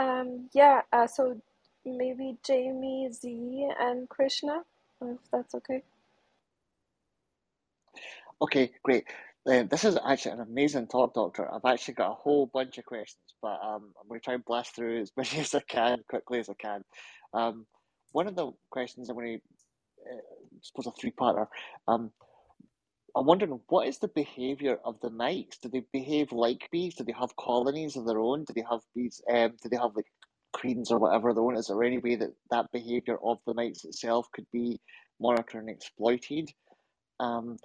Um, yeah, uh, so maybe Jamie, Z, and Krishna, if that's okay. Okay, great. Um, this is actually an amazing talk, Doctor. I've actually got a whole bunch of questions, but um, I'm going to try and blast through as *laughs* many as I can, quickly as I can. Um, one of the questions I'm going to, uh, suppose a three-parter. Um, I'm wondering what is the behavior of the mites? Do they behave like bees? Do they have colonies of their own? Do they have bees? Um, do they have like queens or whatever their own? Is there any way that that behavior of the mites itself could be monitored and exploited? Um,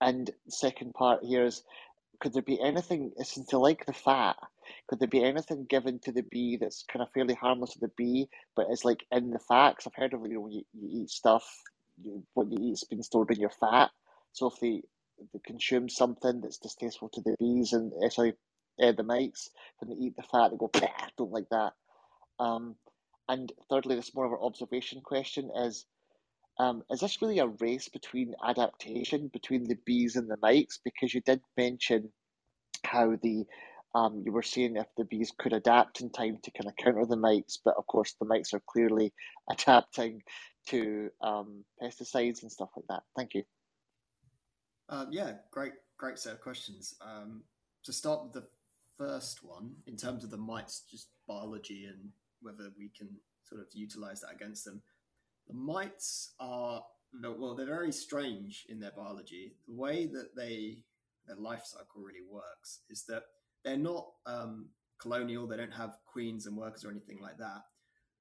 and second part here is, could there be anything, since they like the fat, could there be anything given to the bee that's kind of fairly harmless to the bee, but it's like in the fat? 'Cause I've heard of, you know, you, you eat stuff, you, what you eat is being stored in your fat. So if they, they consume something that's distasteful to the bees and uh, sorry, uh, the mites, when they eat the fat, they go, "Pah, don't like that. Um, and thirdly, this more of an observation question is, um, is this really a race between adaptation between the bees and the mites? Because you did mention how the um, you were saying if the bees could adapt in time to kind of counter the mites, but of course the mites are clearly *laughs* adapting to um, pesticides and stuff like that. Thank you. Um, yeah, great, great set of questions. Um, to start with the first one, in terms of the mites, just biology and whether we can sort of utilize that against them. The mites are well, they're very strange in their biology. The way that they their life cycle really works is that they're not um, colonial. They don't have queens and workers or anything like that.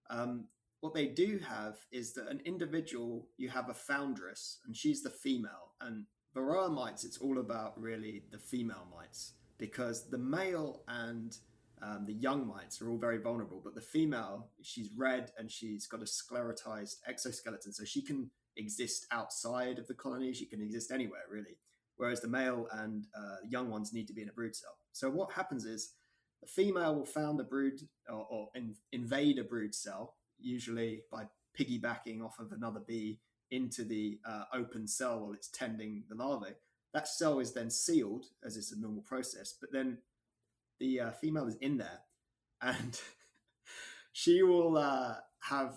Um, what they do have is that an individual, you have a foundress, and she's the female. And Varroa mites, it's all about really the female mites because the male and um, the young mites are all very vulnerable, but the female, she's red and she's got a sclerotized exoskeleton, so she can exist outside of the colony. She can exist anywhere, really. Whereas the male and uh, young ones need to be in a brood cell. So what happens is the female will found a brood or, or in, invade a brood cell, usually by piggybacking off of another bee into the uh, open cell while it's tending the larvae. That cell is then sealed, as is a normal process, but then the uh, female is in there and *laughs* she will uh, have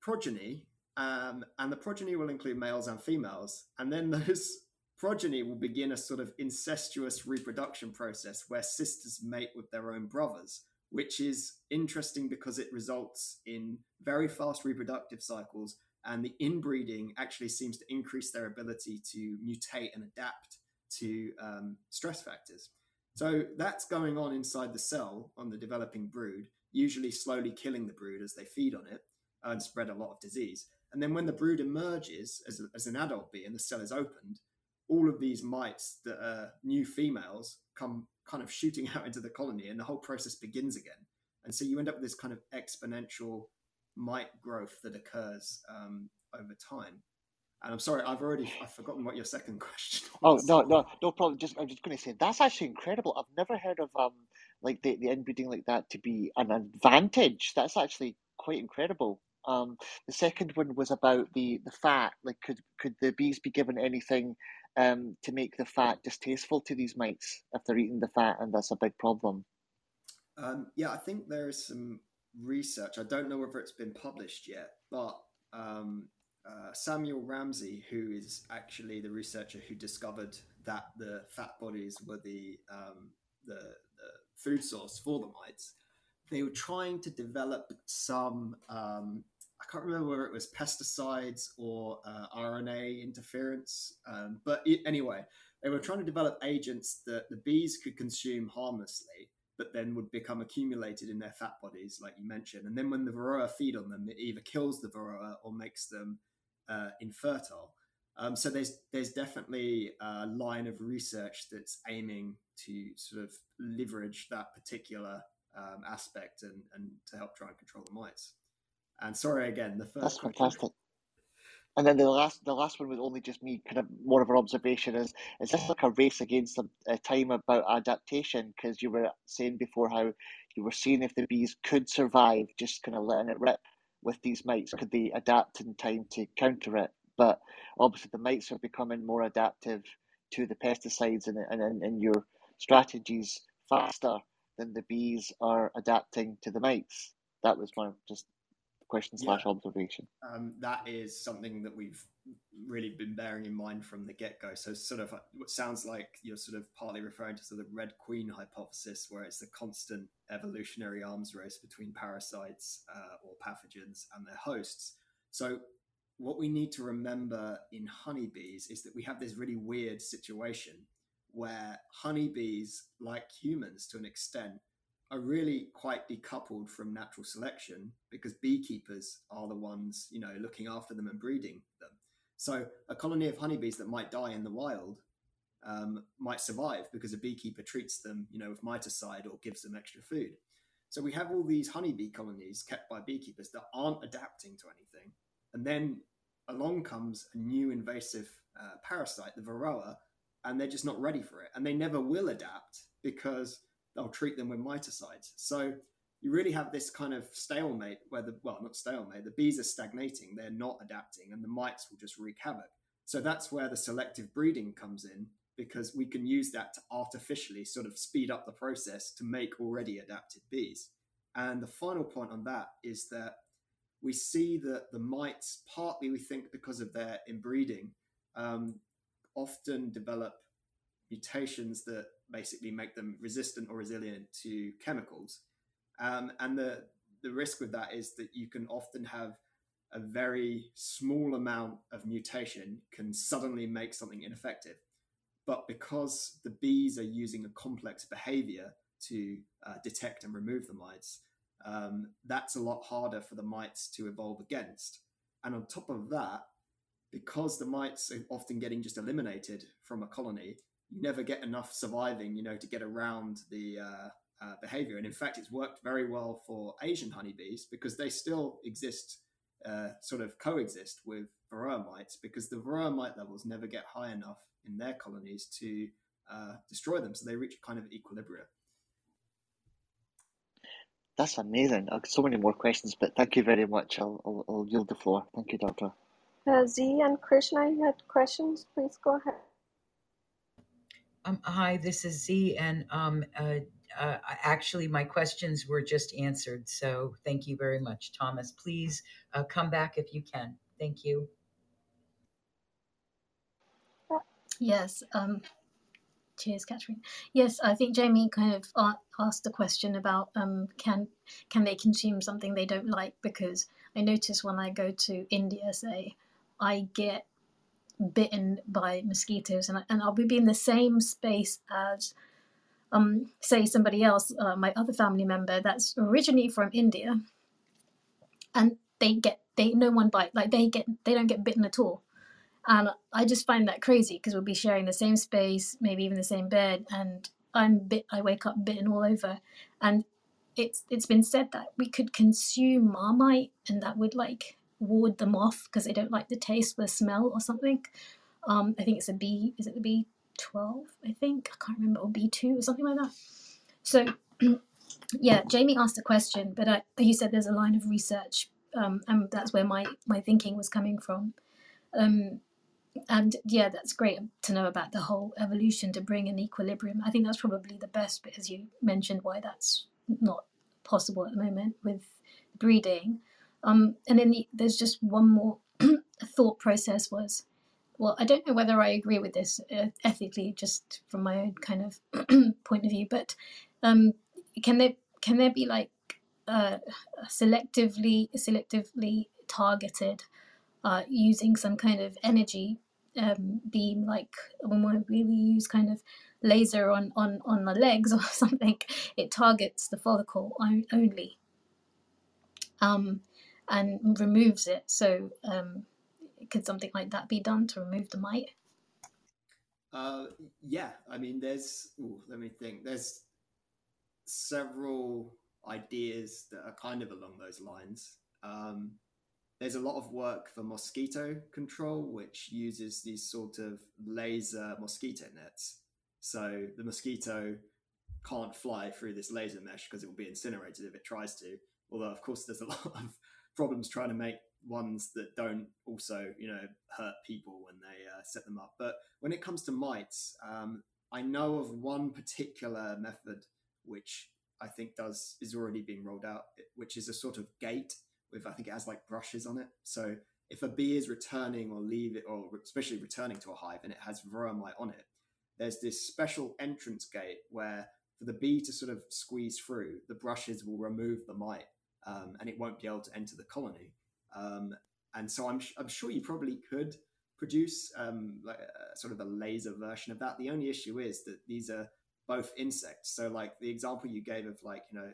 progeny um, and the progeny will include males and females. And then *laughs* those progeny will begin a sort of incestuous reproduction process where sisters mate with their own brothers which is interesting because it results in very fast reproductive cycles and the inbreeding actually seems to increase their ability to mutate and adapt to um, stress factors so that's going on inside the cell on the developing brood, usually slowly killing the brood as they feed on it and spread a lot of disease. And then when the brood emerges as, a, as an adult bee and the cell is opened, all of these mites that are new females come kind of shooting *laughs* out into the colony and the whole process begins again. And so you end up with this kind of exponential mite growth that occurs um, over time. And I'm sorry, I've already I've forgotten what your second *laughs* question Was. Oh no, no, no problem. Just I'm just going to say that's actually incredible. I've never heard of um like the, the inbreeding like that to be an advantage. That's actually quite incredible. Um, the second one was about the the fat. Like, could could the bees be given anything um to make the fat distasteful to these mites if they're eating the fat, and that's a big problem. Um, yeah, I think there is some research. I don't know whether it's been published yet, but um, uh, Samuel Ramsey, who is actually the researcher who discovered that the fat bodies were the um, the, the food source for the mites, they were trying to develop some. Um, I can't remember whether it was pesticides or uh, RNA interference, um, but it, anyway, they were trying to develop agents that the bees could consume harmlessly, but then would become accumulated in their fat bodies, like you mentioned. And then when the varroa feed on them, it either kills the varroa or makes them uh, infertile. Um, so there's there's definitely a line of research that's aiming to sort of leverage that particular um, aspect and, and to help try and control the mites. And sorry again, the first That's fantastic. And then the last, the last one was only just me, kind of more of an observation. Is is this like a race against the uh, time about adaptation? Because you were saying before how you were seeing if the bees could survive, just kind of letting it rip with these mites. Could they adapt in time to counter it? But obviously, the mites are becoming more adaptive to the pesticides and and, and your strategies faster than the bees are adapting to the mites. That was my just question Yeah. slash observation. Um, that is something that we've really been bearing in mind from the get go. So, sort of, uh, what sounds like you're sort of partly referring to sort of the Red Queen hypothesis, where it's the constant evolutionary arms race between parasites uh, or pathogens and their hosts. So, what we need to remember in honeybees is that we have this really weird situation where honeybees, like humans to an extent, are really quite decoupled from natural selection because beekeepers are the ones, you know, looking after them and breeding them. So a colony of honeybees that might die in the wild um, might survive because a beekeeper treats them, you know, with miticide or gives them extra food. So we have all these honeybee colonies kept by beekeepers that aren't adapting to anything, and then along comes a new invasive uh, parasite, the varroa, and they're just not ready for it, and they never will adapt because they'll treat them with miticides. So you really have this kind of stalemate where the well, not stalemate, the bees are stagnating, they're not adapting, and the mites will just wreak havoc. So that's where the selective breeding comes in because we can use that to artificially sort of speed up the process to make already adapted bees. And the final point on that is that we see that the mites, partly we think because of their inbreeding, um, often develop mutations that basically make them resistant or resilient to chemicals. Um, and the, the risk with that is that you can often have a very small amount of mutation can suddenly make something ineffective. But because the bees are using a complex behavior to uh, detect and remove the mites, um, that's a lot harder for the mites to evolve against. And on top of that, because the mites are often getting just eliminated from a colony, you never get enough surviving, you know, to get around the uh, uh, behavior. And in fact, it's worked very well for Asian honeybees because they still exist, uh, sort of coexist with varroa mites because the varroa mite levels never get high enough in their colonies to uh, destroy them. So they reach a kind of equilibrium. That's amazing. I've got so many more questions, but thank you very much. I'll, I'll, I'll yield the floor. Thank you, Doctor. Uh, Z and Krishna, you had questions. Please go ahead. Um, hi, this is Z, and um, uh, uh, actually, my questions were just answered. So thank you very much, Thomas. Please uh, come back if you can. Thank you. Yes. Um, cheers, Catherine. Yes, I think Jamie kind of asked the question about um, can can they consume something they don't like? Because I notice when I go to India, say, I get bitten by mosquitoes, and I, and I'll be in the same space as um, say somebody else, uh, my other family member that's originally from India, and they get they no one bite like they get they don't get bitten at all, and I just find that crazy because we'll be sharing the same space, maybe even the same bed, and I'm bit I wake up bitten all over, and it's it's been said that we could consume marmite and that would like ward them off because they don't like the taste, the smell, or something. Um, I think it's a bee. Is it the bee 12, I think. I can't remember, or B2 or something like that. So, *clears throat* yeah, Jamie asked a question, but I, you said there's a line of research, um, and that's where my, my thinking was coming from. Um, and yeah, that's great to know about the whole evolution to bring an equilibrium. I think that's probably the best, but as you mentioned, why that's not possible at the moment with breeding. Um, and then the, there's just one more *clears throat* thought process was well, I don't know whether I agree with this uh, ethically, just from my own kind of *clears throat* point of view, but um, can there can there be like uh, selectively selectively targeted uh, using some kind of energy um, beam, like when we use kind of laser on, on, on the legs *laughs* or something, it targets the follicle only um, and removes it. So, um, could something like that be done to remove the mite? Uh, yeah, I mean, there's. Ooh, let me think. There's several ideas that are kind of along those lines. Um, there's a lot of work for mosquito control, which uses these sort of laser mosquito nets. So the mosquito can't fly through this laser mesh because it will be incinerated if it tries to. Although, of course, there's a *laughs* lot of problems trying to make ones that don't also, you know, hurt people when they uh, set them up. But when it comes to mites, um, I know of one particular method which I think does is already being rolled out, which is a sort of gate with I think it has like brushes on it. So if a bee is returning or leave it, or especially returning to a hive and it has varroa mite on it, there's this special entrance gate where for the bee to sort of squeeze through, the brushes will remove the mite um, and it won't be able to enter the colony. Um, and so I'm, I'm sure you probably could produce um, like a, sort of a laser version of that. The only issue is that these are both insects. So like the example you gave of like, you know,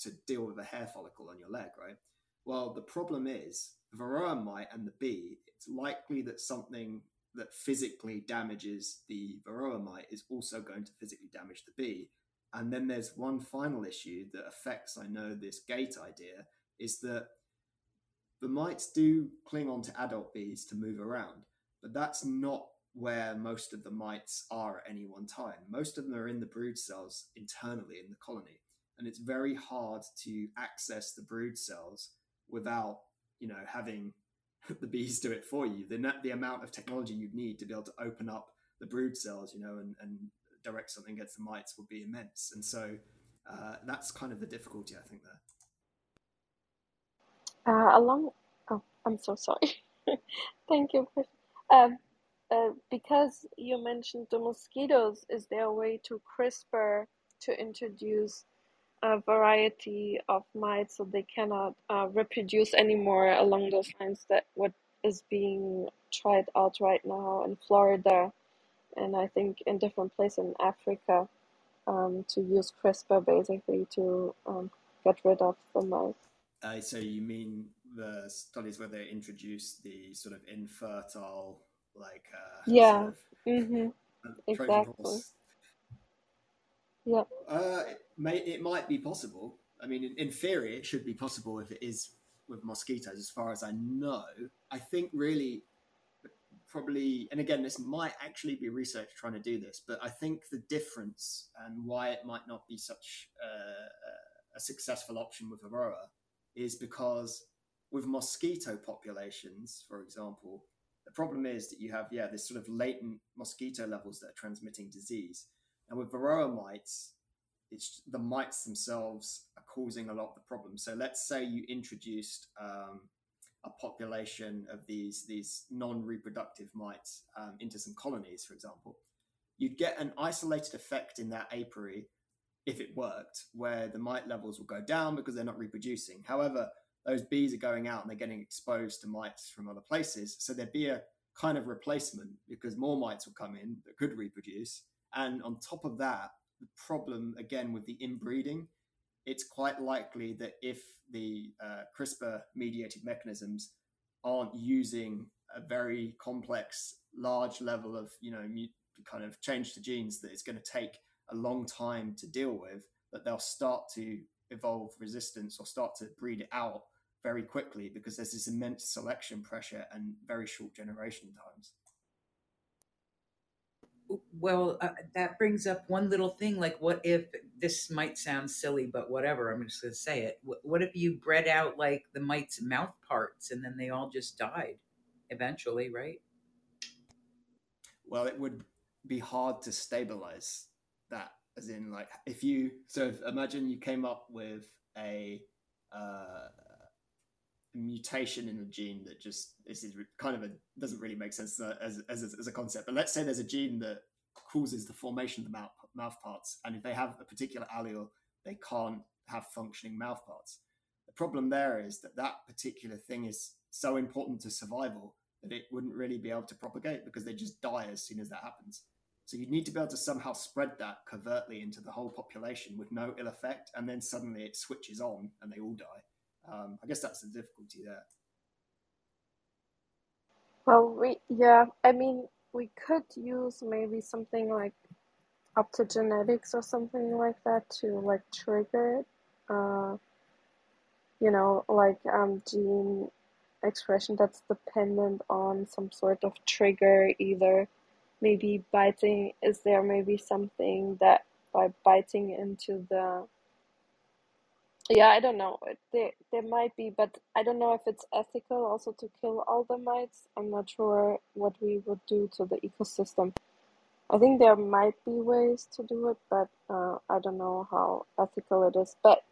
to deal with a hair follicle on your leg, right? Well, the problem is the varroa mite and the bee, it's likely that something that physically damages the varroa mite is also going to physically damage the bee. And then there's one final issue that affects, I know, this gate idea is that the mites do cling on to adult bees to move around, but that's not where most of the mites are at any one time. Most of them are in the brood cells internally in the colony, and it's very hard to access the brood cells without you know having *laughs* the bees do it for you. The the amount of technology you'd need to be able to open up the brood cells, you know, and, and direct something against the mites would be immense. And so uh, that's kind of the difficulty, I think, there. Uh, along, oh, I'm so sorry. *laughs* Thank you. Um, uh, because you mentioned the mosquitoes, is there a way to CRISPR to introduce a variety of mites so they cannot uh, reproduce anymore along those lines that what is being tried out right now in Florida and I think in different places in Africa um, to use CRISPR basically to um, get rid of the mites. Uh, so you mean the studies where they introduce the sort of infertile like uh, yeah. sort of, mm-hmm. exactly. Yeah uh, it, may, it might be possible. I mean in, in theory it should be possible if it is with mosquitoes as far as i know. I think really probably and again this might actually be research trying to do this but i think the difference and why it might not be such a successful option with varroa is because with mosquito populations for example the problem is that you have, yeah, this sort of latent mosquito levels that are transmitting disease. And with varroa mites, it's the mites themselves are causing a lot of the problems. So let's say you introduced um, a population of these these non-reproductive mites um, into some colonies, for example, you'd get an isolated effect in that apiary if it worked, where the mite levels will go down because they're not reproducing. However, those bees are going out and they're getting exposed to mites from other places. So there'd be a kind of replacement because more mites will come in that could reproduce. And on top of that, the problem again with the inbreeding, it's quite likely that if the uh, CRISPR mediated mechanisms aren't using a very complex, large level of, you know, kind of change to genes that it's going to take a long time to deal with, that they'll start to evolve resistance or start to breed it out very quickly because there's this immense selection pressure and very short generation times. Well, uh, that brings up one little thing. Like, what if this might sound silly, but whatever, I'm just going to say it. What if you bred out like the mite's mouth parts and then they all just died eventually, right? Well, it would be hard to stabilize that. As in, like, if you so imagine you came up with a uh, mutation in a gene that just this is kind of a doesn't really make sense as as, as, as a concept. But let's say there's a gene that causes the formation of the mouth, mouth parts, and if they have a particular allele, they can't have functioning mouth parts. The problem there is that that particular thing is so important to survival that it wouldn't really be able to propagate because they just die as soon as that happens. So you need to be able to somehow spread that covertly into the whole population with no ill effect, and then suddenly it switches on and they all die. Um, I guess that's the difficulty there. Well, we yeah, I mean, we could use maybe something like optogenetics or something like that to like trigger it. Uh, you know, like um, gene expression that's dependent on some sort of trigger, either maybe biting. Is there maybe something that by biting into the yeah, I don't know. There, there might be, but I don't know if it's ethical also to kill all the mites. I'm not sure what we would do to the ecosystem. I think there might be ways to do it, but uh, I don't know how ethical it is. But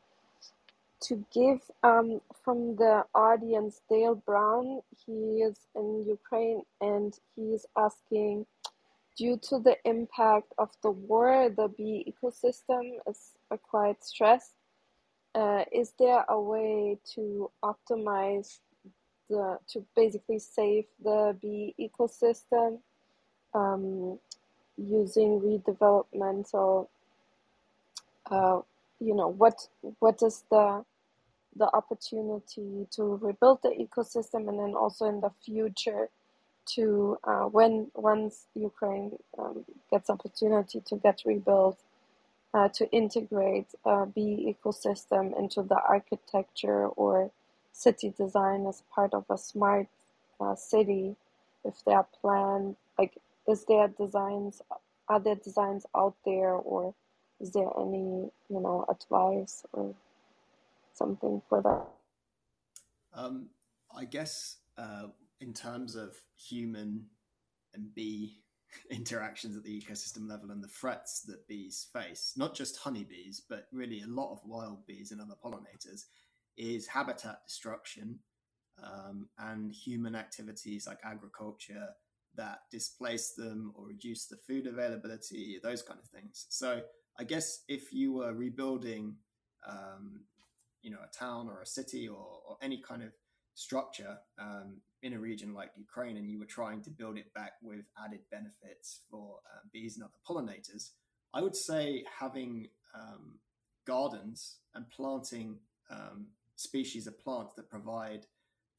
to give um, from the audience, Dale Brown, he is in Ukraine and he is asking, due to the impact of the war, the bee ecosystem is quite stressed uh, is there a way to optimize the to basically save the bee ecosystem um, using redevelopmental uh, you know what what is the the opportunity to rebuild the ecosystem and then also in the future to uh, when once Ukraine um, gets opportunity to get rebuilt uh, to integrate bee ecosystem into the architecture or city design as part of a smart uh, city if they are planned like is there designs are there designs out there or is there any you know advice or something for that? Um, i guess uh, in terms of human and bee *laughs* interactions at the ecosystem level and the threats that bees face, not just honeybees, but really a lot of wild bees and other pollinators, is habitat destruction um, and human activities like agriculture that displace them or reduce the food availability, those kind of things. So I guess if you were rebuilding, um, you know, a town or a city or, or any kind of structure um, in a region like Ukraine and you were trying to build it back with added benefits for uh, bees and other pollinators, I would say having um, gardens and planting um, species of plants that provide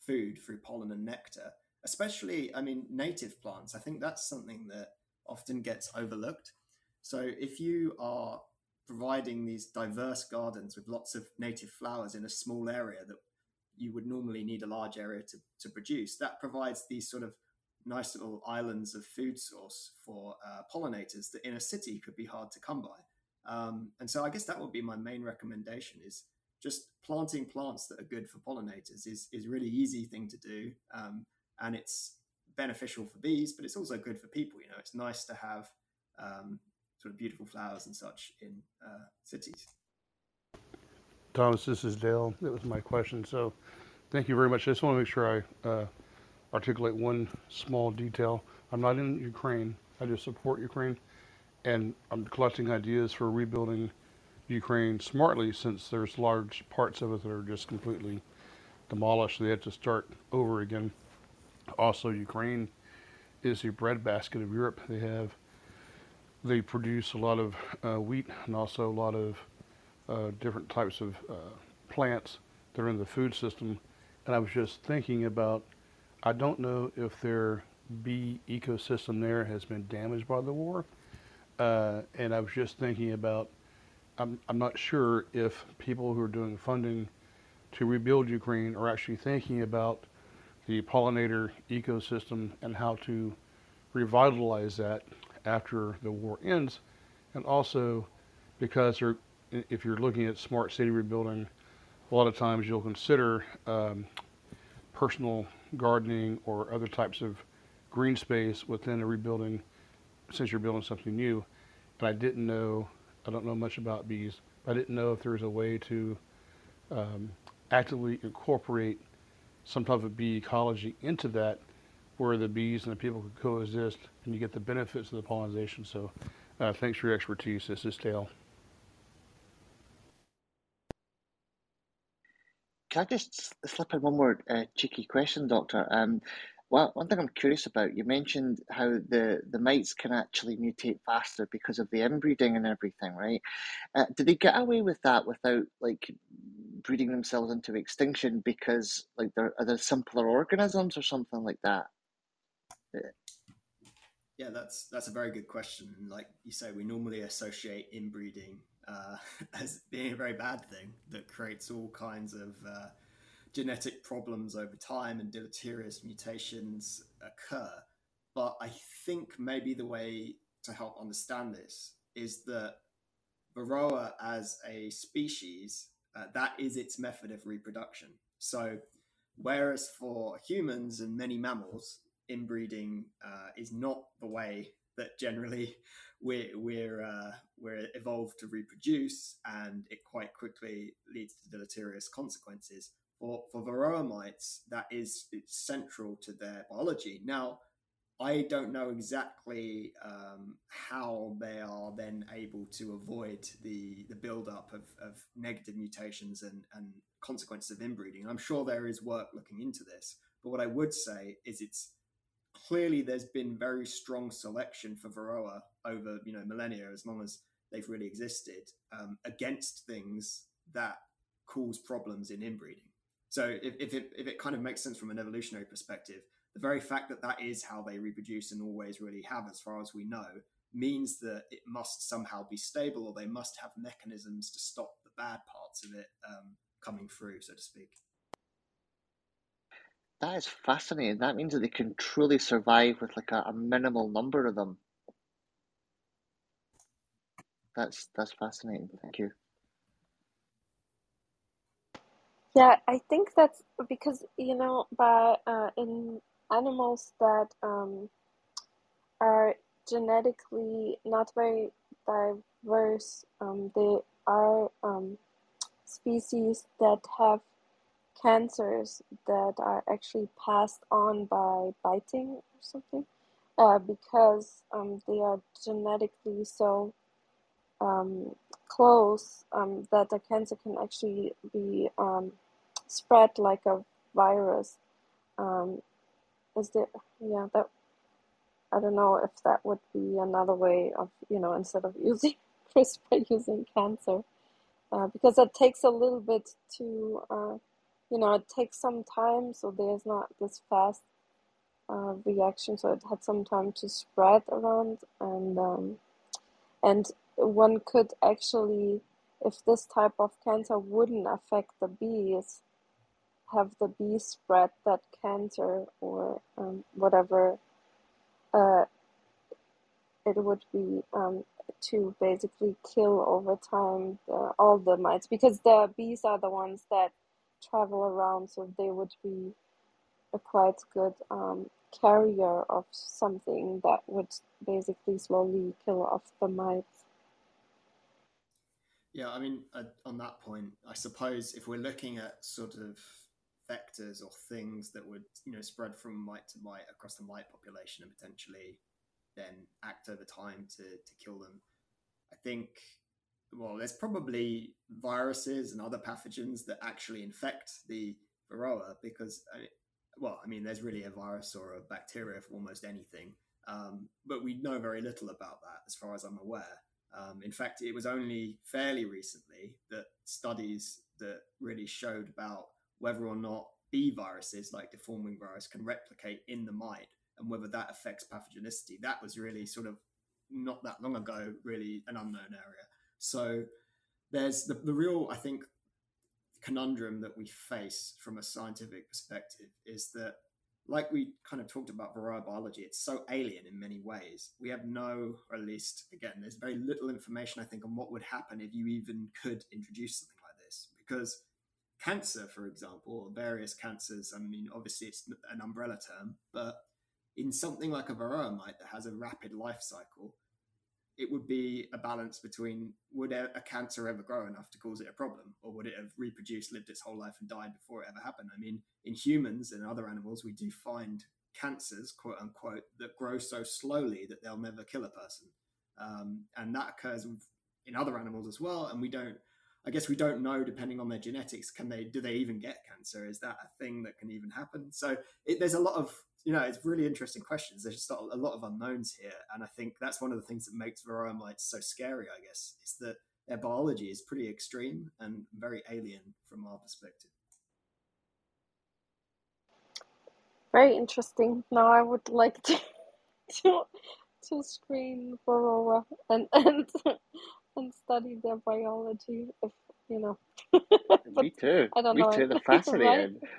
food through pollen and nectar, especially, I mean, native plants, I think that's something that often gets overlooked. So if you are providing these diverse gardens with lots of native flowers in a small area that you would normally need a large area to, to produce. That provides these sort of nice little islands of food source for uh, pollinators that in a city could be hard to come by. Um, and so I guess that would be my main recommendation is just planting plants that are good for pollinators is, is really easy thing to do. Um, and it's beneficial for bees, but it's also good for people. You know, it's nice to have um, sort of beautiful flowers and such in uh, cities. Thomas, this is Dale. That was my question. So thank you very much. I just want to make sure I uh, articulate one small detail. I'm not in Ukraine. I just support Ukraine. And I'm collecting ideas for rebuilding Ukraine smartly since there's large parts of it that are just completely demolished. They had to start over again. Also, Ukraine is the breadbasket of Europe. They have, they produce a lot of uh, wheat and also a lot of uh, different types of uh, plants that are in the food system. And I was just thinking about, I don't know if their bee ecosystem there has been damaged by the war. Uh, and I was just thinking about, I'm, I'm not sure if people who are doing funding to rebuild Ukraine are actually thinking about the pollinator ecosystem and how to revitalize that after the war ends. And also because they're if you're looking at smart city rebuilding, a lot of times you'll consider um, personal gardening or other types of green space within a rebuilding since you're building something new. And I didn't know, I don't know much about bees, I didn't know if there was a way to um, actively incorporate some type of bee ecology into that where the bees and the people could coexist and you get the benefits of the pollination. So uh, thanks for your expertise. This is Dale. Can I just slip in one more uh, cheeky question, Doctor? Um, well, one thing I'm curious about, you mentioned how the, the mites can actually mutate faster because of the inbreeding and everything, right? Uh, did they get away with that without like breeding themselves into extinction because like they're are there simpler organisms or something like that? Yeah, that's that's a very good question. Like you say, we normally associate inbreeding uh, *laughs* as being a very bad thing that creates all kinds of uh, genetic problems over time and deleterious mutations occur. But I think maybe the way to help understand this is that Varroa as a species, uh, that is its method of reproduction. So, whereas for humans and many mammals, inbreeding uh, is not the way that generally we're we're uh, we're evolved to reproduce, and it quite quickly leads to deleterious consequences for, for varroa mites, that is it's central to their biology. Now, I don't know exactly um, how they are then able to avoid the, the buildup of, of negative mutations and, and consequences of inbreeding. I'm sure there is work looking into this, but what I would say is it's clearly there's been very strong selection for Varroa over you know millennia, as long as they've really existed, um, against things that cause problems in inbreeding. So if, if it if it kind of makes sense from an evolutionary perspective, the very fact that that is how they reproduce and always really have, as far as we know, means that it must somehow be stable, or they must have mechanisms to stop the bad parts of it um, coming through, so to speak. That is fascinating. That means that they can truly survive with like a, a minimal number of them. That's that's fascinating. Thank you. Yeah, I think that's because you know, by uh, in animals that um, are genetically not very diverse, um, they are um, species that have cancers that are actually passed on by biting or something, uh, because um, they are genetically so um, close um, that the cancer can actually be um, spread like a virus. Um, is there, yeah, that, I don't know if that would be another way of, you know, instead of using *laughs* CRISPR, using cancer. Uh, because it takes a little bit to, uh, you know, it takes some time, so there's not this fast uh, reaction, so it had some time to spread around, and um, and one could actually, if this type of cancer wouldn't affect the bees, have the bees spread that cancer or um, whatever uh, it would be um, to basically kill over time the, all the mites because the bees are the ones that travel around so they would be a quite good um, carrier of something that would basically slowly kill off the mites yeah i mean uh, on that point i suppose if we're looking at sort of vectors or things that would you know spread from mite to mite across the mite population and potentially then act over time to to kill them. I think well, there's probably viruses and other pathogens that actually infect the varroa because well, I mean, there's really a virus or a bacteria for almost anything, um, but we know very little about that as far as I'm aware. Um, in fact, it was only fairly recently that studies that really showed about whether or not bee viruses like deformed wing virus can replicate in the mite and whether that affects pathogenicity. That was really sort of not that long ago, really an unknown area. So there's the, the real, I think, conundrum that we face from a scientific perspective is that, like we kind of talked about varroa biology, it's so alien in many ways. We have no, or at least, again, there's very little information, I think, on what would happen if you even could introduce something like this. Because cancer, for example, or various cancers, I mean, obviously it's an umbrella term, but in something like a varroa mite that has a rapid life cycle, it would be a balance between would a, cancer ever grow enough to cause it a problem, or would it have reproduced, lived its whole life, and died before it ever happened? I mean, in humans and other animals, we do find cancers, quote unquote, that grow so slowly that they'll never kill a person, um, and that occurs in other animals as well. And we don't, I guess, we don't know depending on their genetics. Can they do they even get cancer? Is that a thing that can even happen? So it, there's a lot of you know, it's really interesting questions. There's just a lot of unknowns here, and I think that's one of the things that makes varroa mites so scary. I guess is that their biology is pretty extreme and very alien from our perspective. Very interesting. Now I would like to *laughs* to, to screen varroa and and *laughs* and study their biology. If you know, *laughs* me too. I don't me know. too. They're fascinating. right?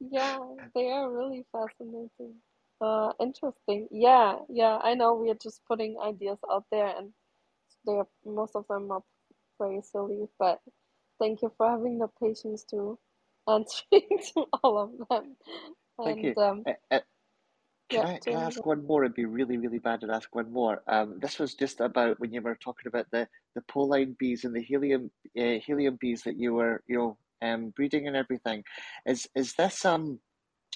Yeah, they are really fascinating. Uh, interesting. Yeah, yeah. I know we are just putting ideas out there, and they are, most of them are very silly. But thank you for having the patience to *laughs* answering to all of them. Thank And you. um, Uh, uh, can yeah, I can I ask one more? It'd be really really bad to ask one more. Um, this was just about when you were talking about the the Pol-line bees and the Hilo uh, Hilo bees that you were you know um breeding and everything. Is is this um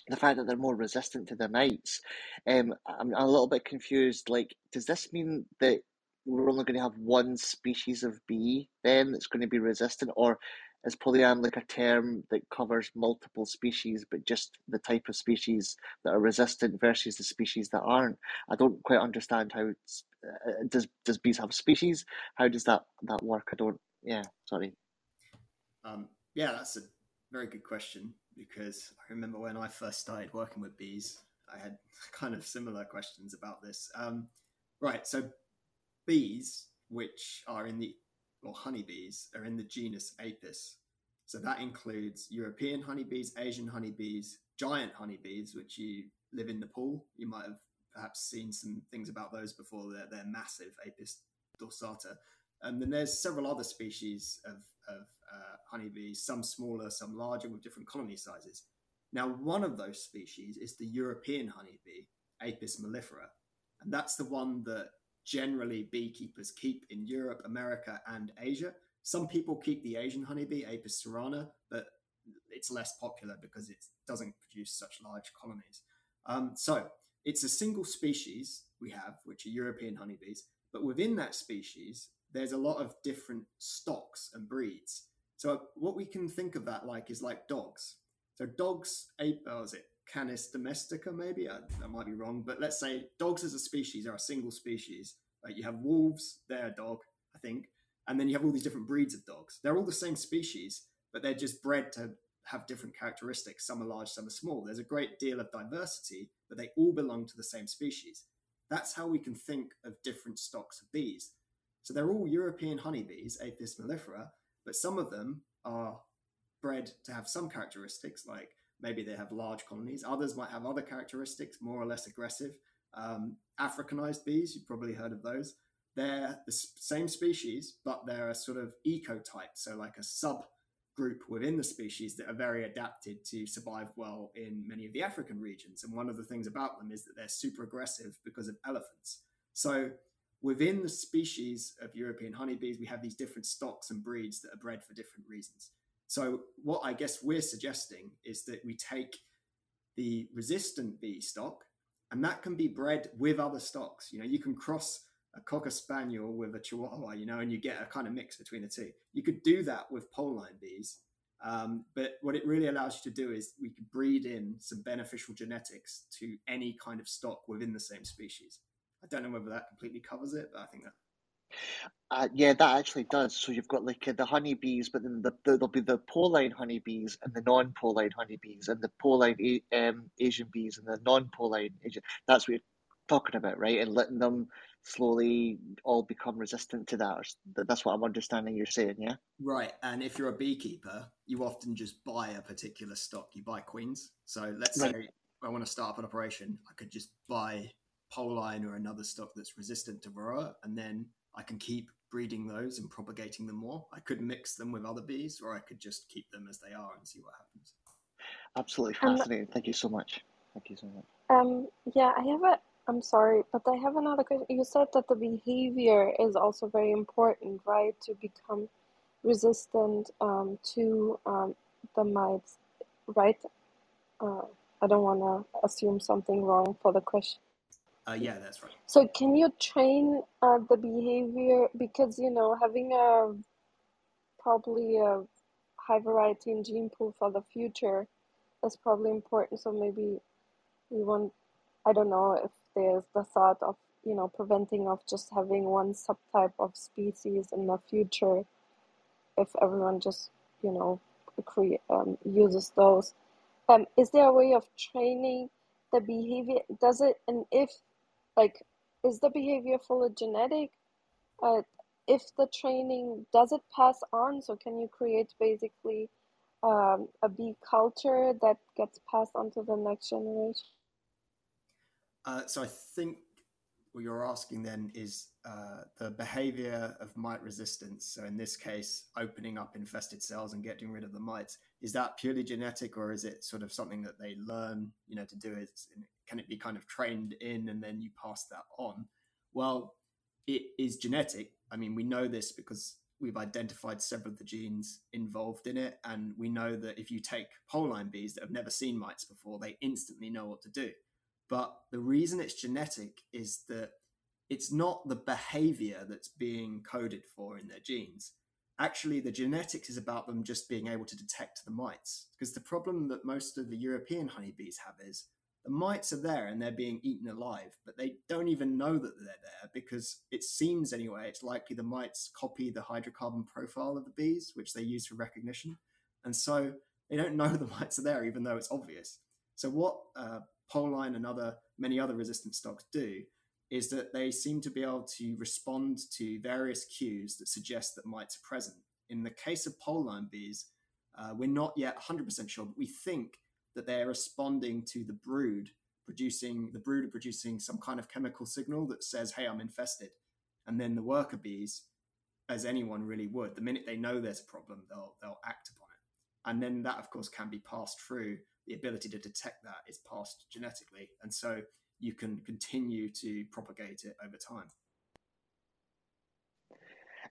the fact that they're more resistant to the mites? Um, I'm a little bit confused. Like, does this mean that we're only going to have one species of bee then that's going to be resistant, or is Pol-line like a term that covers multiple species, but just the type of species that are resistant versus the species that aren't? I don't quite understand how it's, uh, does does bees have species? How does that that work? I don't. Yeah, sorry. Um, yeah, that's a very good question because I remember when I first started working with bees, I had *laughs* kind of similar questions about this. Um, right, so bees, which are in the, or honeybees, are in the genus Apis. So that includes European honeybees, Asian honeybees, giant honeybees, which you live in Nepal. You might have perhaps seen some things about those before. They're, they're massive, Apis dorsata. And then there's several other species of, of uh, honeybees, some smaller, some larger, with different colony sizes. Now, one of those species is the European honeybee, Apis mellifera, and that's the one that generally beekeepers keep in Europe, America, and Asia. Some people keep the Asian honeybee, Apis cerana, but it's less popular because it doesn't produce such large colonies. Um, so it's a single species we have, which are European honeybees, but within that species, there's a lot of different stocks and breeds. So what we can think of that like is like dogs. So dogs, ape, oh, is it Canis domestica? Maybe I, I might be wrong, but let's say dogs as a species are a single species. Like you have wolves, they're a dog, I think, and then you have all these different breeds of dogs. They're all the same species, but they're just bred to have different characteristics. Some are large, some are small. There's a great deal of diversity, but they all belong to the same species. That's how we can think of different stocks of bees. So they're all European honeybees, Apis mellifera, but some of them are bred to have some characteristics, like maybe they have large colonies. Others might have other characteristics, more or less aggressive. Um, Africanized bees, you've probably heard of those. They're the same species, but they're a sort of ecotype, so like a subgroup within the species that are very adapted to survive well in many of the African regions. And one of the things about them is that they're super aggressive because of elephants. So within the species of European honeybees, we have these different stocks and breeds that are bred for different reasons. So, what I guess we're suggesting is that we take the resistant bee stock, and that can be bred with other stocks. You know, you can cross a cocker spaniel with a chihuahua, you know, and you get a kind of mix between the two. You could do that with Pol-line bees. Um, but what it really allows you to do is we could breed in some beneficial genetics to any kind of stock within the same species. I don't know whether that completely covers it, but I think that. Uh, yeah, that actually does. So you've got like uh, the honeybees, but then the, the, there'll be the Pol-line honeybees and the non-Pol-line honeybees, and the Pol-line um, Asian bees and the non-Pol-line Asian. That's what you're talking about, right? And letting them slowly all become resistant to that. That's what I'm understanding you're saying, yeah? Right. And if you're a beekeeper, you often just buy a particular stock. You buy queens. So let's Right. say I want to start up an operation, I could just buy Pol-line or another stock that's resistant to varroa, and then I can keep breeding those and propagating them more. I could mix them with other bees, or I could just keep them as they are and see what happens. Absolutely Um, fascinating. Thank you so much. Thank you so much. Um, yeah, I have a I'm sorry, but I have another question. You said that the behavior is also very important, right, to become resistant um, to um, the mites, right? Uh, I don't want to assume something wrong for the question. Uh, yeah, that's right. So, can you train uh, the behavior? Because, you know, having a probably a high variety in gene pool for the future is probably important. So, maybe we want, I don't know if there's the thought of, you know, preventing of just having one subtype of species in the future if everyone just, you know, create, um, uses those. Um, is there a way of training the behavior? Does it, and if like is the behavior fully genetic? Uh, if the training does it pass on so can you create basically um, a bee culture that gets passed on to the next generation? Uh, so I think what you're asking then is uh, the behavior of mite resistance. So in this case, opening up infested cells and getting rid of the mites. Is that purely genetic, or is it sort of something that they learn, you know, to do it? Can it be kind of trained in and then you pass that on? Well, it is genetic. I mean, we know this because we've identified several of the genes involved in it, and we know that if you take Pol-line bees that have never seen mites before, they instantly know what to do. But the reason it's genetic is that it's not the behavior that's being coded for in their genes. Actually, the genetics is about them just being able to detect the mites. Because the problem that most of the European honeybees have is the mites are there and they're being eaten alive, but they don't even know that they're there because it seems, anyway, it's likely the mites copy the hydrocarbon profile of the bees, which they use for recognition. And so they don't *laughs* know the mites are there, even though it's obvious. So, what uh, Pol-line and other many other resistant stocks do is that they seem to be able to respond to various cues that suggest that mites are present. In the case of Pol-line bees, uh, we're not yet 100% sure, but we think that they're responding to the brood producing the brood are producing some kind of chemical signal that says, "Hey, I'm infested," and then the worker bees, as anyone really would, the minute they know there's a problem, they'll they'll act upon and then that, of course, can be passed through the ability to detect that is passed genetically. And so you can continue to propagate it over time.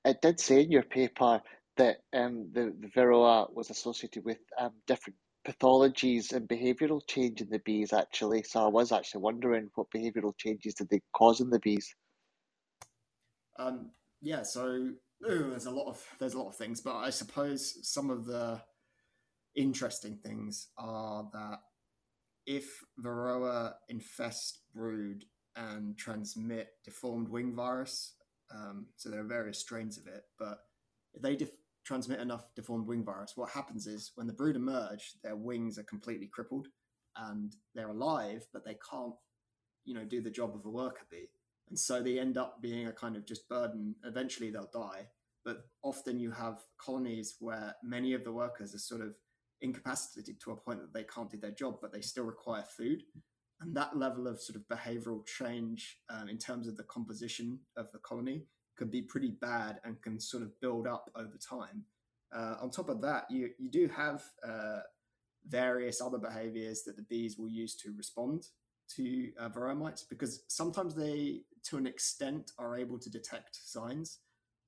It did say in your paper that um, the, the Varroa was associated with um, different pathologies and behavioural change in the bees, actually. So I was actually wondering what behavioural changes did they cause in the bees? Um, yeah, so ooh, there's a lot of there's a lot of things, but I suppose some of the interesting things are that if Varroa infest brood and transmit deformed wing virus, um, so there are various strains of it, but if they def- transmit enough deformed wing virus, what happens is when the brood emerge, their wings are completely crippled and they're alive, but they can't, you know, do the job of a worker bee. And so they end up being a kind of just burden. Eventually they'll die. But often you have colonies where many of the workers are sort of incapacitated to a point that they can't do their job, but they still require food. And that level of sort of behavioral change um, in terms of the composition of the colony could be pretty bad and can sort of build up over time. Uh, on top of that, you, you do have uh, various other behaviors that the bees will use to respond to uh, because sometimes they, to an extent, are able to detect signs,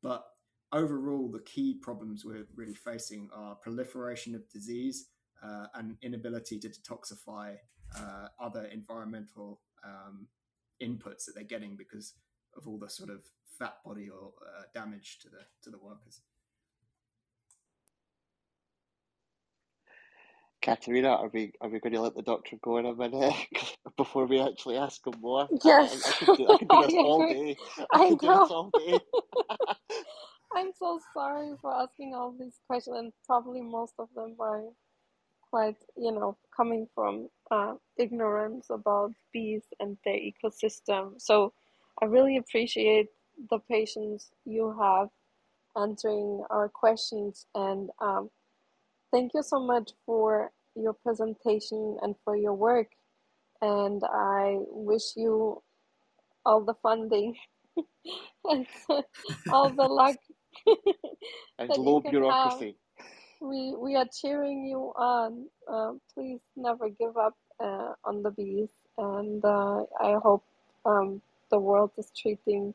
but overall, the key problems we're really facing are proliferation of disease uh, and inability to detoxify uh, other environmental um, inputs that they're getting because of all the sort of fat body or uh, damage to the to the workers. Katerina, are we are we going to let the doctor go in a minute *laughs* before we actually ask him more? Yes, I, I, I could do, I could do this all *laughs* day. I I could do this all day. *laughs* I'm so sorry for asking all these questions, and probably most of them are quite, you know, coming from uh, ignorance about bees and their ecosystem. So I really appreciate the patience you have answering our questions, and um, thank you so much for your presentation and for your work. And I wish you all the funding *laughs* and *laughs* all the luck And low can have. bureaucracy. We we are cheering you on. Uh, please never give up uh, on the bees, and uh, I hope um, the world is treating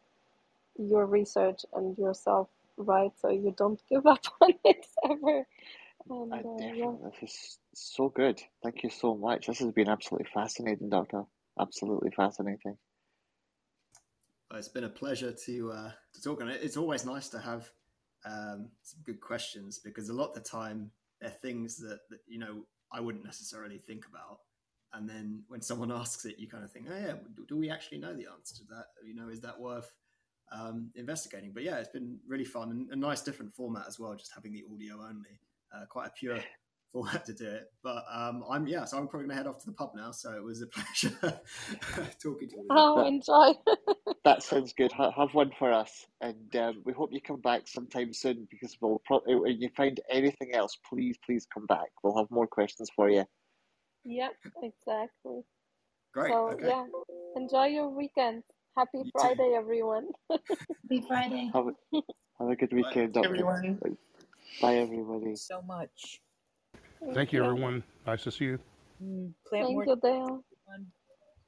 your research and yourself right, so you don't give up *laughs* on it ever. And I uh, definitely, yeah, this is so good. Thank you so much. This has been absolutely fascinating, Doctor. Absolutely fascinating. It's been a pleasure to uh, to talk on it. It's always nice to have um, some good questions because a lot of the time they're things that, that you know I wouldn't necessarily think about, and then when someone *laughs* asks it, you kind of think, oh yeah, do, do we actually know the answer to that? You know, is that worth um, investigating? But yeah, it's been really fun and a nice different format as well, just having the audio only, uh, quite a pure format *laughs* to do it. But um, I'm yeah, so I'm probably gonna head off to the pub now. So it was a *laughs* pleasure talking to you. oh, That enjoy. *laughs* that sounds good. Have one for us, and um, we hope you come back sometime soon because we'll probably when you find anything else, please please come back. We'll have more questions for you. Yep, exactly. Great. So Okay. yeah, enjoy your weekend. Happy You too. Friday, everyone. Happy Friday. Have a, have a good weekend, Doctor. Everyone. Bye, everybody. so much. Thank you, everyone. Nice to see you. Mm, plant Thank more. you, Dale.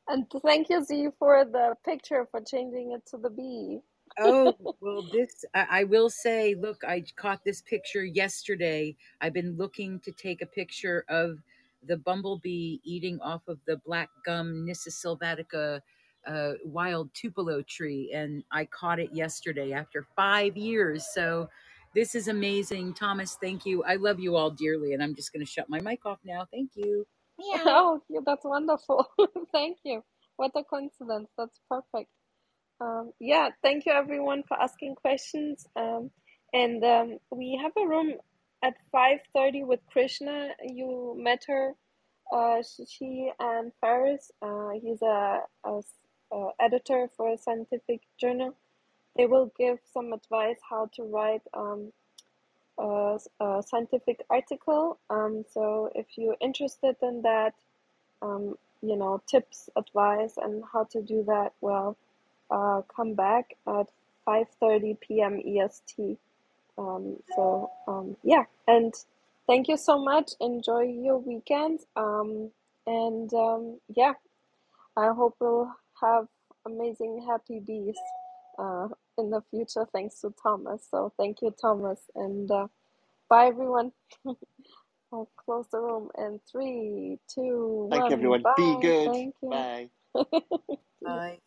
And thank you, Z, for the picture for changing it to the bee. Oh, *laughs* well, this, I, I will say, look, I caught this picture yesterday. I've been looking to take a picture of the bumblebee eating off of the black gum Nyssa sylvatica uh, wild tupelo tree, and I caught it yesterday after five years. So this is amazing. Thomas, thank you. I love you all dearly, and I'm just going to shut my mic off now. Thank you. Meow. *laughs* Oh, yeah, that's wonderful. *laughs* Thank you. What a coincidence. That's perfect. Um, yeah, thank you everyone for asking questions. Um, and um, we have a room at 5:30 with Krishna. You met her, uh, she and Faris. Uh, he's a, a s- a editor for a scientific journal. They will give some advice how to write um, a, a scientific article. Um, so if you're interested in that, um, you know, tips, advice, and how to do that well, uh, come back at 5:30 p.m. EST. Um, so um, yeah, and thank you so much. Enjoy your weekend. Um, and um, yeah, I hope we'll have amazing happy bees uh, in the future. Thanks to Thomas. So thank you, Thomas, and uh, bye everyone. *laughs* I'll close the room in three, two, Thank you, one. everyone. Be good. Thank you. Bye. *laughs* Bye.